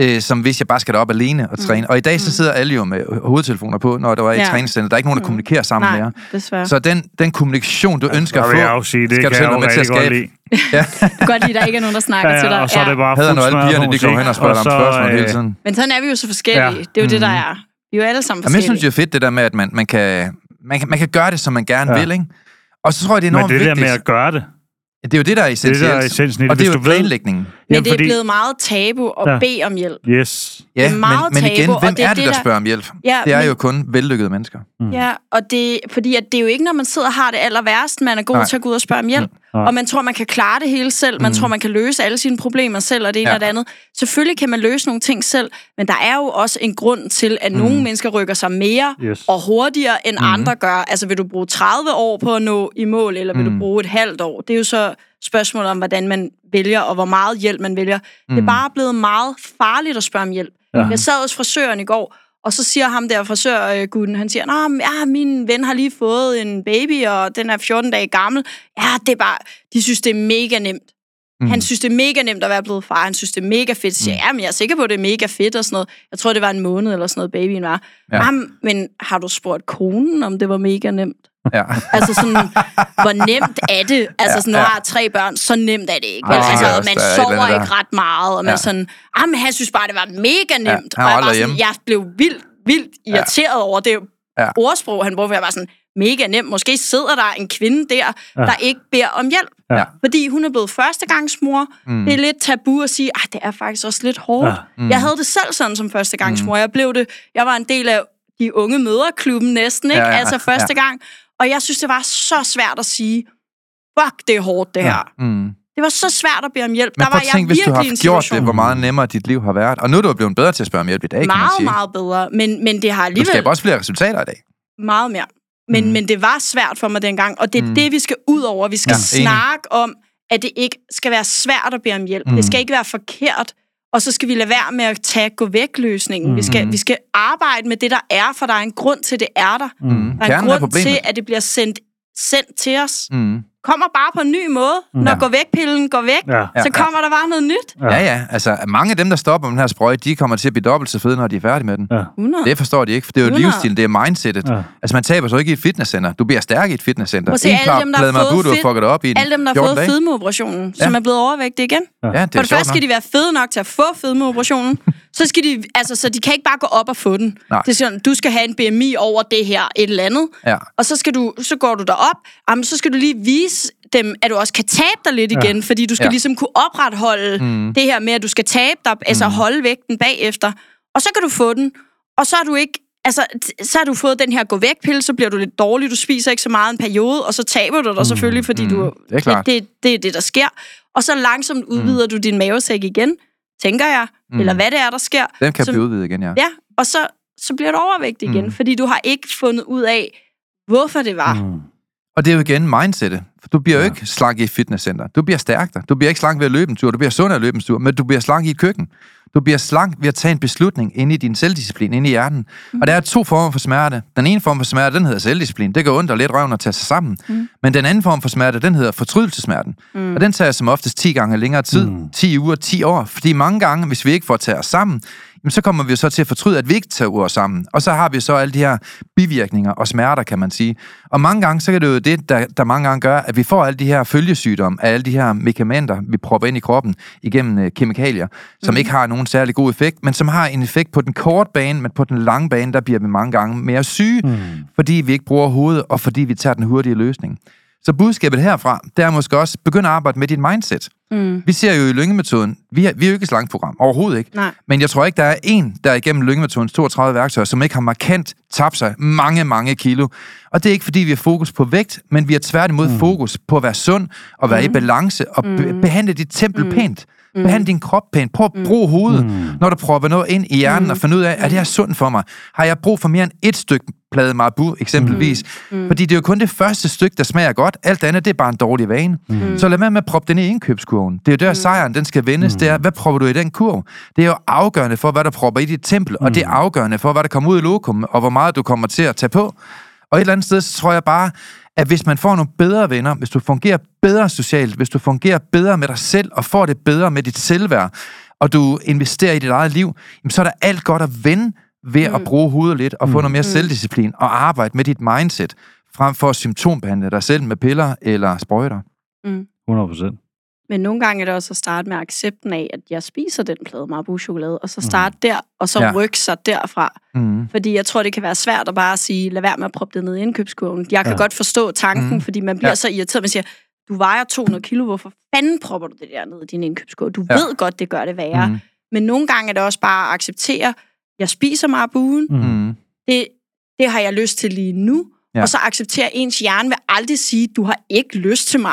øh, som hvis jeg bare skal derop alene og træne. Mm. Og i dag så sidder alle jo med hovedtelefoner på, når der er i Ja. træningscenter. Der er ikke nogen, der kommunikerer sammen Nej, mere. desværre. Så den, den kommunikation, du ønsker Der at få, sige, det skal kan du selv være med til at godt skabe. <laughs> Du kan godt lide, at der ikke er nogen, der snakker Ja, til dig. ja, og så er det bare Hader, når alle pigerne, de går hen og spørger og dig om så, spørgsmål hele øh, tiden. Men sådan er vi jo så forskellige. Ja. Det er jo det, der er. Vi er jo alle sammen Jamen, jeg forskellige. synes det er fedt, det der med, at man, man, kan, man, kan, man kan gøre det, som man gerne Ja. vil, ikke? Og så tror jeg, det er Men enormt det der vigtigt. med at gøre det, Det er jo det, der er det essentielt. der er essensen i det. og det er jo planlægningen. Men Jamen, det er fordi- blevet meget tabu at Ja. bede om hjælp. Yes. Ja, Det er meget men, men igen, tabu, og hvem det er er det, der der- spørger om hjælp? Ja, Det er men- jo kun vellykkede mennesker. Ja, og det, fordi at det er jo ikke, når man sidder og har det aller værst, man er god Nej. til at gå ud og spørge om hjælp. Nej. Og man tror, man kan klare det hele selv. Man Mm. tror, man kan løse alle sine problemer selv, og det ene Ja. og det andet. Selvfølgelig kan man løse nogle ting selv, men der er jo også en grund til, at nogle mennesker rykker sig mere Yes. og hurtigere, end andre gør. Altså, vil du bruge 30 år på at nå i mål, eller vil Mm. du bruge et halvt år? Det er jo så spørgsmålet om, hvordan man vælger, og hvor meget hjælp man vælger. Det er bare blevet meget farligt at spørge om hjælp. Ja. Jeg sad hos frisøren i går, og så siger ham der frisørguden, han siger, Nå, ja, min ven har lige fået en baby, og den er 14 dage gammel. Ja, det er bare, de synes, det er mega nemt. Mm. Han synes, det er mega nemt at være blevet far. Han synes, det er mega fedt. Så siger, jeg, ja, men jeg er sikker på, at det er mega fedt og sådan noget. Jeg tror, det var en måned eller sådan noget, babyen var. Ja. Ja. Jamen, men har du spurgt konen, om det var mega nemt? Ja. Altså sådan, hvor nemt er det? Altså sådan, nu ja. har jeg tre børn, så nemt er det ikke. Vel? jeg Altså, også, man er sover ikke ret meget, og man Ja. sådan, ah, men han synes bare, det var mega nemt. han og jeg, var sådan, jeg blev vildt, vildt irriteret over det Ja. ordsprog, han brugte, jeg var sådan, mega nemt. Måske sidder der en kvinde der, der ikke beder om hjælp. Ja. Fordi hun er blevet førstegangsmor. Mm. Det er lidt tabu at sige, at det er faktisk også lidt hårdt. Ja. Ja. Mm. Jeg havde det selv sådan som førstegangsmor. Jeg blev det. Jeg var en del af de unge møderklubben næsten, ikke? Ja, ja, altså første gang. Og jeg synes, det var så svært at sige, fuck, det er hårdt, det her. Mm. Det var så svært at bede om hjælp. Men der var at jeg hvis du har haft gjort det, hvor meget nemmere dit liv har været. Og nu er du blevet bedre til at spørge om hjælp i dag, kan man meget, sige. meget bedre. Men, men det har Du alligevel skaber også flere resultater i dag. meget mere. Men, Mm. men det var svært for mig dengang, og det er Mm. det, vi skal ud over. Vi skal Ja, ja, enig. snakke om, at det ikke skal være svært at bede om hjælp. Mm. Det skal ikke være forkert, og så skal vi lade være med at tage gå væk løsningen. Mm. Vi, skal, vi skal arbejde med det, der er, for der er en grund til, det er der. Mm. Der er en Kernen af grund problemet. til, at det bliver sendt, sendt til os. Mm. Kommer bare på en ny måde. Når Ja. gå væk-pillen går væk, Ja. Ja, så kommer der bare noget nyt. Ja. Ja, ja. Altså, mange af dem, der stopper med den her sprøjte, de kommer til at blive dobbelt så fede, når de er færdige med den. Ja. 100. Det forstår de ikke, for det er jo 100. livsstilen, det er mindsetet. Ja. Altså, man taber så ikke i et fitnesscenter. Du bliver stærk i et fitnesscenter. Prøv se, En klar dem, der har fået det op i. Alle dem, der har 14 fået fedmeoperationen, Ja. som er blevet overvægtige igen. Ja, det For det første skal de være fede nok til at få fedmeoperationen. <laughs> så skal de, altså, så de kan ikke bare gå op og få den. Nej. Det er sådan, du skal have en BMI over det her, et eller andet. Ja. Og så, skal du, så går du derop, jamen, så skal du lige vise dem, at du også kan tabe dig lidt igen, fordi du skal Ja. ligesom kunne opretholde mm. det her med, at du skal tabe dig, altså holde vægten bagefter. Og så kan du få den, og så er du ikke Altså, så har du fået den her gå væk pille, så bliver du lidt dårlig, du spiser ikke så meget en periode, og så taber du dig selvfølgelig, fordi du, det er klart. det, det er det, der sker. Og så langsomt udvider mm. du din mavesæk igen, tænker jeg, mm. eller hvad det er, der sker. Den kan Så- blive udvidet igen, ja. Ja, og så, så bliver du overvægtig igen, Mm. mm. fordi du har ikke fundet ud af, hvorfor det var. Mm. Mm. Og det er jo igen mindsetet. Du bliver jo ikke slank i et fitnesscenter. Du bliver stærk der. Du bliver ikke slank ved at løbe en tur. Du bliver sund af at løbe en tur, men du bliver slank i et køkken. Du bliver slank ved at tage en beslutning inde i din selvdisciplin, inde i hjernen. Mm. Og der er to former for smerte. Den ene form for smerte, den hedder selvdisciplin. Det går ondt og lidt røven at tage sig sammen. Mm. Men den anden form for smerte, den hedder fortrydelsesmerten. Mm. Og den tager som oftest 10 gange længere tid. Mm. 10 uger, 10 år. Fordi mange gange, hvis vi ikke får taget os sammen, jamen, så kommer vi så til at fortryde, at vi ikke tager os sammen. Og så har vi så alle de her bivirkninger og smerter, kan man sige. Og mange gange, så kan det jo det, der, der mange gange gør, at vi får alle de her følgesygdomme af alle de her medicamenter, vi propper ind i kroppen igennem øh, kemikalier, som mm. ikke har nogen særlig god effekt, men som har en effekt på den korte bane, men på den lange bane, der bliver vi mange gange mere syge, mm. fordi vi ikke bruger hovedet, og fordi vi tager den hurtige løsning. Så budskabet herfra, det er måske også, begynde at arbejde med dit mindset. Mm. Vi ser jo i lyngemetoden, vi er, vi er jo ikke et slangprogram, overhovedet ikke. Nej. Men jeg tror ikke, der er en, der igennem lyngemetodens 32 værktøjer, som ikke har markant tabt sig mange, mange kilo. Og det er ikke, fordi vi har fokus på vægt, men vi har tværtimod mm. fokus på at være sund, og være mm. i balance, og be- behandle dit tempel mm. pænt. Mm. Behandle din krop pænt. Prøv at bruge hovedet, mm. når du propper noget ind i hjernen, mm. og finde ud af, er det her sundt for mig? Har jeg brug for mere end et stykke plade marabu, eksempelvis? Mm. Fordi det er jo kun det første stykke, der smager godt. Alt andet, det er bare en dårlig vane. Mm. Så lad være med at proppe den i indkøbskurven. Det er jo der, sejren den skal vendes. Mm. Det er, hvad propper du i den kurv? Det er jo afgørende for, hvad der propper i dit tempel, mm. og det er afgørende for, hvad der kommer ud i lokum, og hvor meget du kommer til at tage på. Og et eller andet sted, så tror jeg bare, at hvis man får nogle bedre venner, hvis du fungerer bedre socialt, hvis du fungerer bedre med dig selv, og får det bedre med dit selvværd, og du investerer i dit eget liv, jamen, så er der alt godt at vende ved mm. at bruge hovedet lidt, og få noget mere mm. selvdisciplin, og arbejde med dit mindset, frem for at symptombehandle dig selv med piller eller sprøjter. Mm. 100 procent. Men nogle gange er det også at starte med accepten af, at jeg spiser den plade Marabou-chokolade, og så starte mm. der, og så Ja. rykke sig derfra. Mm. Fordi jeg tror, det kan være svært at bare sige, lad være med at proppe det ned i indkøbskurven. Jeg kan Ja. godt forstå tanken, mm. fordi man bliver Ja. så irriteret, man siger, du vejer 200 kilo, hvorfor fanden propper du det der ned i din indkøbskurv? Du Ja. ved godt, det gør det værre. Mm. Mm. Men nogle gange er det også bare at acceptere, jeg spiser Marabou'en, Mm. Mm. det, det har jeg lyst til lige nu. Ja. Og så acceptere, ens hjerne vil aldrig sige, du har ikke lyst til. Nå,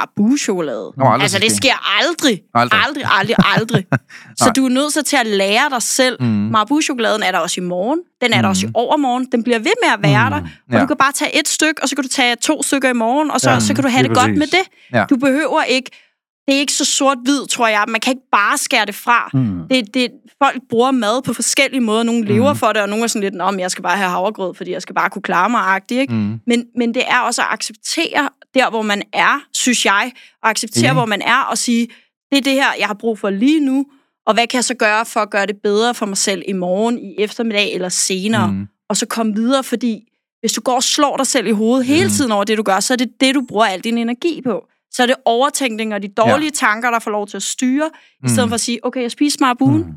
aldrig altså, så det ske. sker aldrig. Aldrig. Aldrig, aldrig, aldrig. <laughs> så du er nødt til at lære dig selv. Mm. Marabou-chokoladen er der også i morgen. Den er Mm. der også i overmorgen. Den bliver ved med at være Mm. der. Og Ja. du kan bare tage et stykke, og så kan du tage to stykker i morgen, og så, Ja, så kan du have lige det godt med det. Ja. Du behøver ikke... Det er ikke så sort-hvid, tror jeg. Man kan ikke bare skære det fra. Mm. Det, det, folk bruger mad på forskellige måder. Nogle lever for det, og nogle er sådan lidt, om jeg skal bare have havregrød, fordi jeg skal bare kunne klare mig, agtigt, ikke? Mm. Men, men det er også at acceptere der, hvor man er, synes jeg. Og acceptere, Enig. hvor man er, og sige, det er det her, jeg har brug for lige nu, og hvad kan jeg så gøre for at gøre det bedre for mig selv i morgen, i eftermiddag eller senere? Mm. Mm. Og så komme videre, fordi hvis du går og slår dig selv i hovedet hele Mm. tiden over det, du gør, så er det det, du bruger al din energi på. Så er det overtænkning og de dårlige ja. tanker, der får lov til at styre, i stedet Mm. for at sige, okay, jeg spiser mig buen, Mm.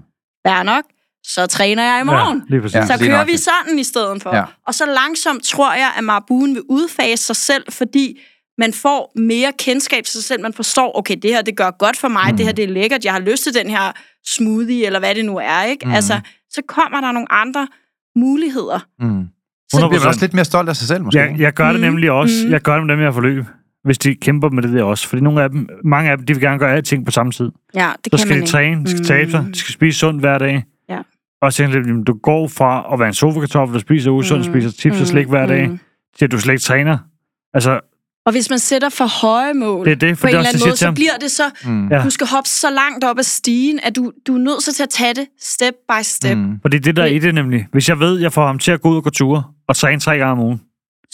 fair nok, så træner jeg i morgen. Ja, lige præcis. Ja. Ja. Så kører nøjagtigt. vi sådan i stedet for. Ja. Ja. Og så langsomt tror jeg, at Marbuen vil udfase sig selv, fordi man får mere kendskab til sig selv. Man forstår, okay, det her, det gør godt for mig, mm. det her, det er lækkert, jeg har lyst til den her smoothie, eller hvad det nu er, ikke? Mm. Mm. Altså, så kommer der nogle andre muligheder. Mm. Så, Så bliver man 100%. også lidt mere stolt af sig selv, måske. Jeg, jeg gør det Mm. nemlig også. Mm. Jeg gør det med dem, jeg har forløb. Hvis de kæmper med det der også. Fordi nogle af dem, mange af dem, de vil gerne gøre alting på samme tid. ja, det Så kan skal man de ikke. træne, de skal tabe sig, Mm. de skal spise sundt hver dag. Ja. Og så tænker du går fra at være en sofakartoffel, der spiser usundt, Mm. spiser chips og slik hver dag, Mm. til at du slet ikke træner. Altså, Og hvis man sætter for høje mål, det er det, på for en det er eller anden måde, så bliver det så, Mm. Du skal hoppe så langt op ad stigen, at du, du er nødt til at tage det step by step. Mm. Mm. Fordi det der er i det nemlig. Hvis jeg ved, jeg får ham til at gå ud og gå ture, og træne tre gange om ugen.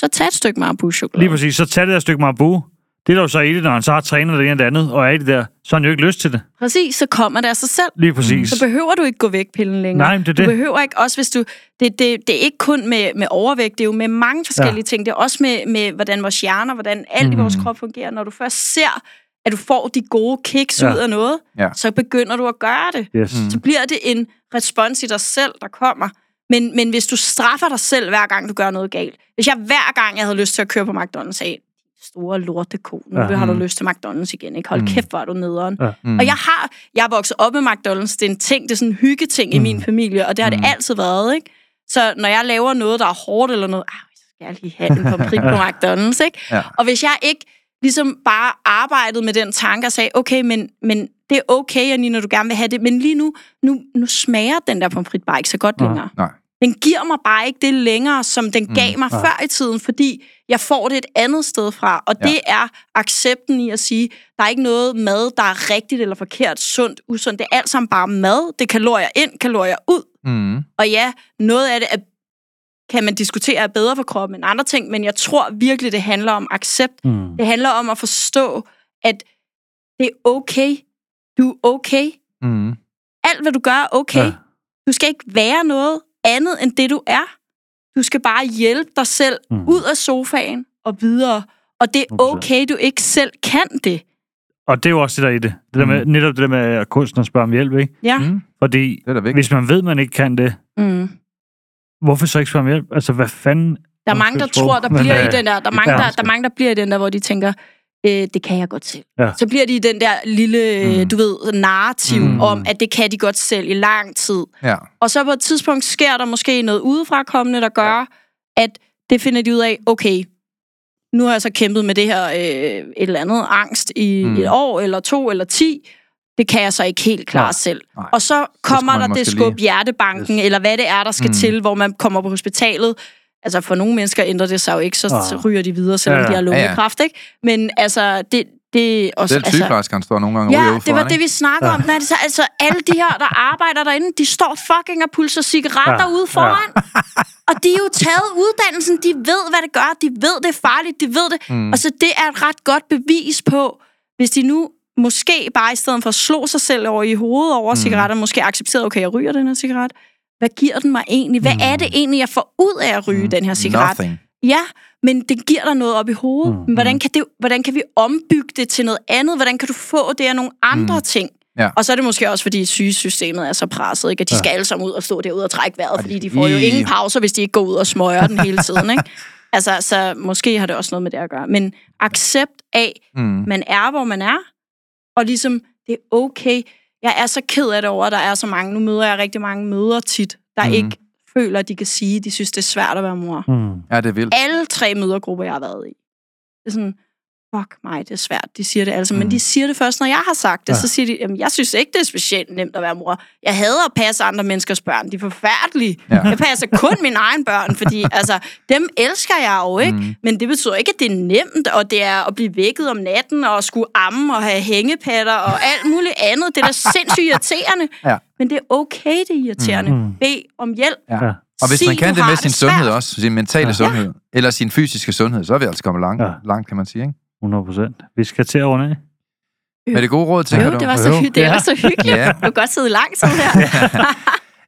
Så tag et stykke Marabou-chokolade. Lige præcis, så tag det der stykke Marabu. Det er jo så i det, når han så har trænet det ene og det andet, og er i det der, så har han jo ikke lyst til det. Præcis, så kommer det af sig selv. Lige præcis. Så behøver du ikke gå væk pillen længere. Nej, men det er Du det. behøver ikke, også hvis du... Det, det, det er ikke kun med, med overvægt, det er jo med mange forskellige Ja. ting. Det er også med, med, hvordan vores hjerner, hvordan alt mm. i vores Mhm. krop fungerer. Når du først ser, at du får de gode kiks Ja. ja. ud af noget, Ja. så begynder du at gøre det. Yes. Mm. Så bliver det en respons i dig selv, der kommer. Men, men hvis du straffer dig selv, hver gang du gør noget galt. Hvis jeg hver gang, jeg havde lyst til at køre på McDonald's, sagde, store lorteko, nu Ja. ja. har du Mm. lyst til McDonald's igen. Ikke? Hold Mm. kæft, hvor er du nederen. Ja. Mm. Og jeg har, jeg er vokset op med McDonald's. Det er en ting, det er sådan en hyggeting mm. i min familie, og det har Mm. det altid været, ikke? Så når jeg laver noget, der er hårdt eller noget, ah, så skal jeg lige have en pomfrit på <laughs> McDonald's, ikke? Ja. Og hvis jeg ikke ligesom bare arbejdede med den tanke og sagde, okay, men, men det er okay, Janine, når du gerne vil have det, men lige nu, nu, nu smager den der pomfrit bare ikke så godt Nej. længere. Nej. Den giver mig bare ikke det længere, som den gav mig nej. før i tiden, fordi jeg får det et andet sted fra. Og Ja. det er accepten i at sige, der er ikke noget mad, der er rigtigt eller forkert, sundt, usundt. Det er alt sammen bare mad. Det er kalorier ind, kalorier ud. Mm. Og ja, noget af det er, kan man diskutere er bedre for kroppen end andre ting, men jeg tror virkelig, det handler om accept. Mm. Det handler om at forstå, at det er okay. Du er okay. Mm. Alt, hvad du gør, er okay. Ja. Du skal ikke være noget andet end det, du er. Du skal bare hjælpe dig selv Mm. mm. ud af sofaen og videre. Og det er 100%. okay, du ikke selv kan det. Og det er jo også det der i det. det der med, netop det der med, at kunstneren spørger om hjælp, ikke? Ja. Mm. Fordi Det er hvis man ved, man ikke kan det, Mm. hvorfor så ikke spørge om hjælp? Altså, hvad fanden? Der er mange, der tror, der bliver øh, i den der. Der er mange, der, der, er mange, der bliver i den der, hvor de tænker, øh, det kan jeg godt selv. Ja. Så bliver de den der lille, mm. du ved, narrativ Mm. om, at det kan de godt selv i lang tid. Ja. Og så på et tidspunkt sker der måske noget udefrakommende, der gør, ja. at det finder de ud af, okay, nu har jeg så kæmpet med det her øh, et eller andet angst i Mm. et år, eller to, eller ti. Det kan jeg så ikke helt klare Nej. selv. Nej. Og så kommer man der det skub lige- hjertebanken, Yes. eller hvad det er, der skal mm. til, hvor man kommer på hospitalet. Altså for nogle mennesker ændrer det sig jo ikke, så, Ah. så ryger de videre, selvom Ja, ja, de har lungekræft, ikke? Men altså, det... det også, Selv altså, sygeplejerskeren står nogle gange Ja, det var det, vi snakkede Ja. om. Nej, det, så, altså, alle de her, der arbejder derinde, de står fucking og pulser cigaretter Ja. ude foran. Ja. Og de er jo taget uddannelsen. De ved, hvad det gør. De ved, det er farligt. De ved det. Mm. Og så det er et ret godt bevis på, hvis de nu måske bare i stedet for at slå sig selv over i hovedet over Mm. mm. cigaretter, måske accepterede, okay, jeg ryger den her cigaret. Hvad giver den mig egentlig? Hvad Mm. er det egentlig, jeg får ud af at ryge mm. den her cigaret? Nothing. Ja, men det giver dig noget op i hovedet. Mm. Mm. Hvordan, kan det, hvordan kan vi ombygge det til noget andet? Hvordan kan du få det af nogle andre Mm. ting? Ja. Og så er det måske også, fordi sygesystemet er så presset, ikke? at de Ja. skal alle sammen ud og stå derude og trække vejret, Ej, fordi de får jo ingen pauser, hvis de ikke går ud og smøger den hele tiden. <laughs> Ikke? Altså, så måske har det også noget med det at gøre. Men accept af, Mm. man er, hvor man er, og ligesom, det er okay. Jeg er så ked af det over, at der er så mange, nu møder jeg rigtig mange møder tit, der mm. ikke føler, at de kan sige, at de synes, det er svært at være mor Mm. Ja, det er vildt. alle tre mødergrupper, jeg har været i. Det er sådan, fuck mig, det er svært. De siger det altså, mm. Men de siger det først, når jeg har sagt det. Ja. Så siger de, jamen, jeg synes ikke, det er specielt nemt at være mor. Jeg hader at passe andre menneskers børn. De er forfærdelige. Ja. Jeg passer kun mine egne børn, fordi <laughs> altså, dem elsker jeg jo, ikke? Mm. Men det betyder ikke, at det er nemt, og det er at blive vækket om natten, og skulle amme, og have hængepatter, og alt muligt andet. Det er da <laughs> sindssygt irriterende. Ja. Men det er okay, det er irriterende. Mm. Bed om hjælp. Ja. Og hvis Sig, man kan det med sin svært. sundhed også, sin mentale Ja. sundhed, eller sin fysiske sundhed, så er vi altså kommet langt, Ja. langt kan man sige. Ikke? 100 procent. Vi skal til at runde af. Er det gode råd, tænker Jo, du? det var så, Jo. hy- det Ja. var så hyggeligt. Ja. Du kan godt sidde lang tid her.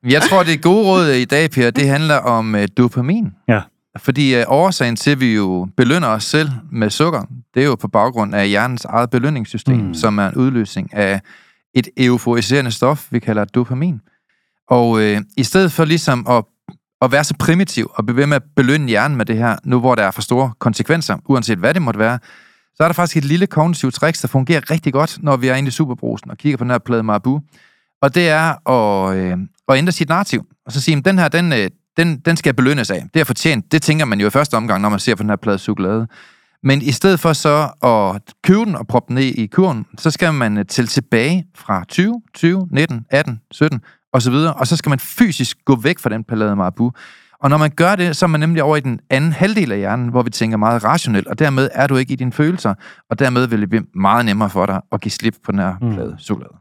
<laughs> Jeg tror, det gode råd i dag, Per, det handler om uh, dopamin. Ja. Fordi uh, årsagen til, at vi jo belønner os selv med sukker, det er jo på baggrund af hjernens eget belønningssystem, Mm. mm. som er en udløsning af et euforiserende stof, vi kalder dopamin. Og uh, i stedet for ligesom at, at være så primitiv og blive ved med at belønne hjernen med det her, nu hvor der er for store konsekvenser, uanset hvad det måtte være, så er der faktisk et lille kognitivt trick, der fungerer rigtig godt, når vi er inde i superbrusen og kigger på den her plade Marabu. Og det er at, øh, at ændre sit narrativ. Og så sige, at den her, den, øh, den, den skal belønnes af. Det er fortjent. Det tænker man jo i første omgang, når man ser på den her plade chokolade. Men i stedet for så at købe den og proppe den ned i kurven, så skal man øh, tælle tilbage fra 20, 20, 19, 18, 17 og så videre, og så skal man fysisk gå væk fra den plade Marabu. Og når man gør det, så er man nemlig over i den anden halvdel af hjernen, hvor vi tænker meget rationelt, og dermed er du ikke i dine følelser, og dermed vil det blive meget nemmere for dig at give slip på den her Mm. plade chokolade.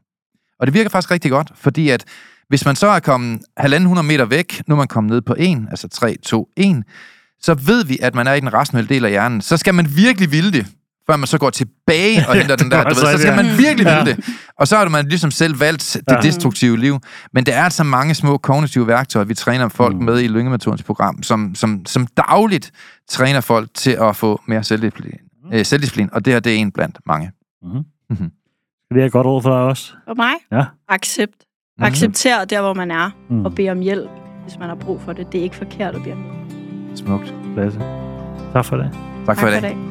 Og det virker faktisk rigtig godt, fordi at hvis man så er kommet 1.500 meter væk, nu er man kommet ned på 1, altså 3, 2, 1, så ved vi, at man er i den rationelle del af hjernen. Så skal man virkelig ville det, før man så går tilbage og henter den <laughs> der, du ved, så så skal man virkelig ja. det. Og så har man ligesom selv valgt det Ja. destruktive liv. Men der er altså mange små kognitive værktøjer, vi træner folk Mm. med i Lyngemetodens program, som, som, som dagligt træner folk til at få mere selvdisciplin. Øh, selvdisciplin, og det her, det er en blandt mange. Mm-hmm. Mhm. Det er et godt råd for dig også. For mig? Ja. Accept. Accepter der, hvor man er, Mm. og bede om hjælp, hvis man har brug for det. Det er ikke forkert at bede om hjælp. Smukt. Lasse. Tak for det. Tak for i dag.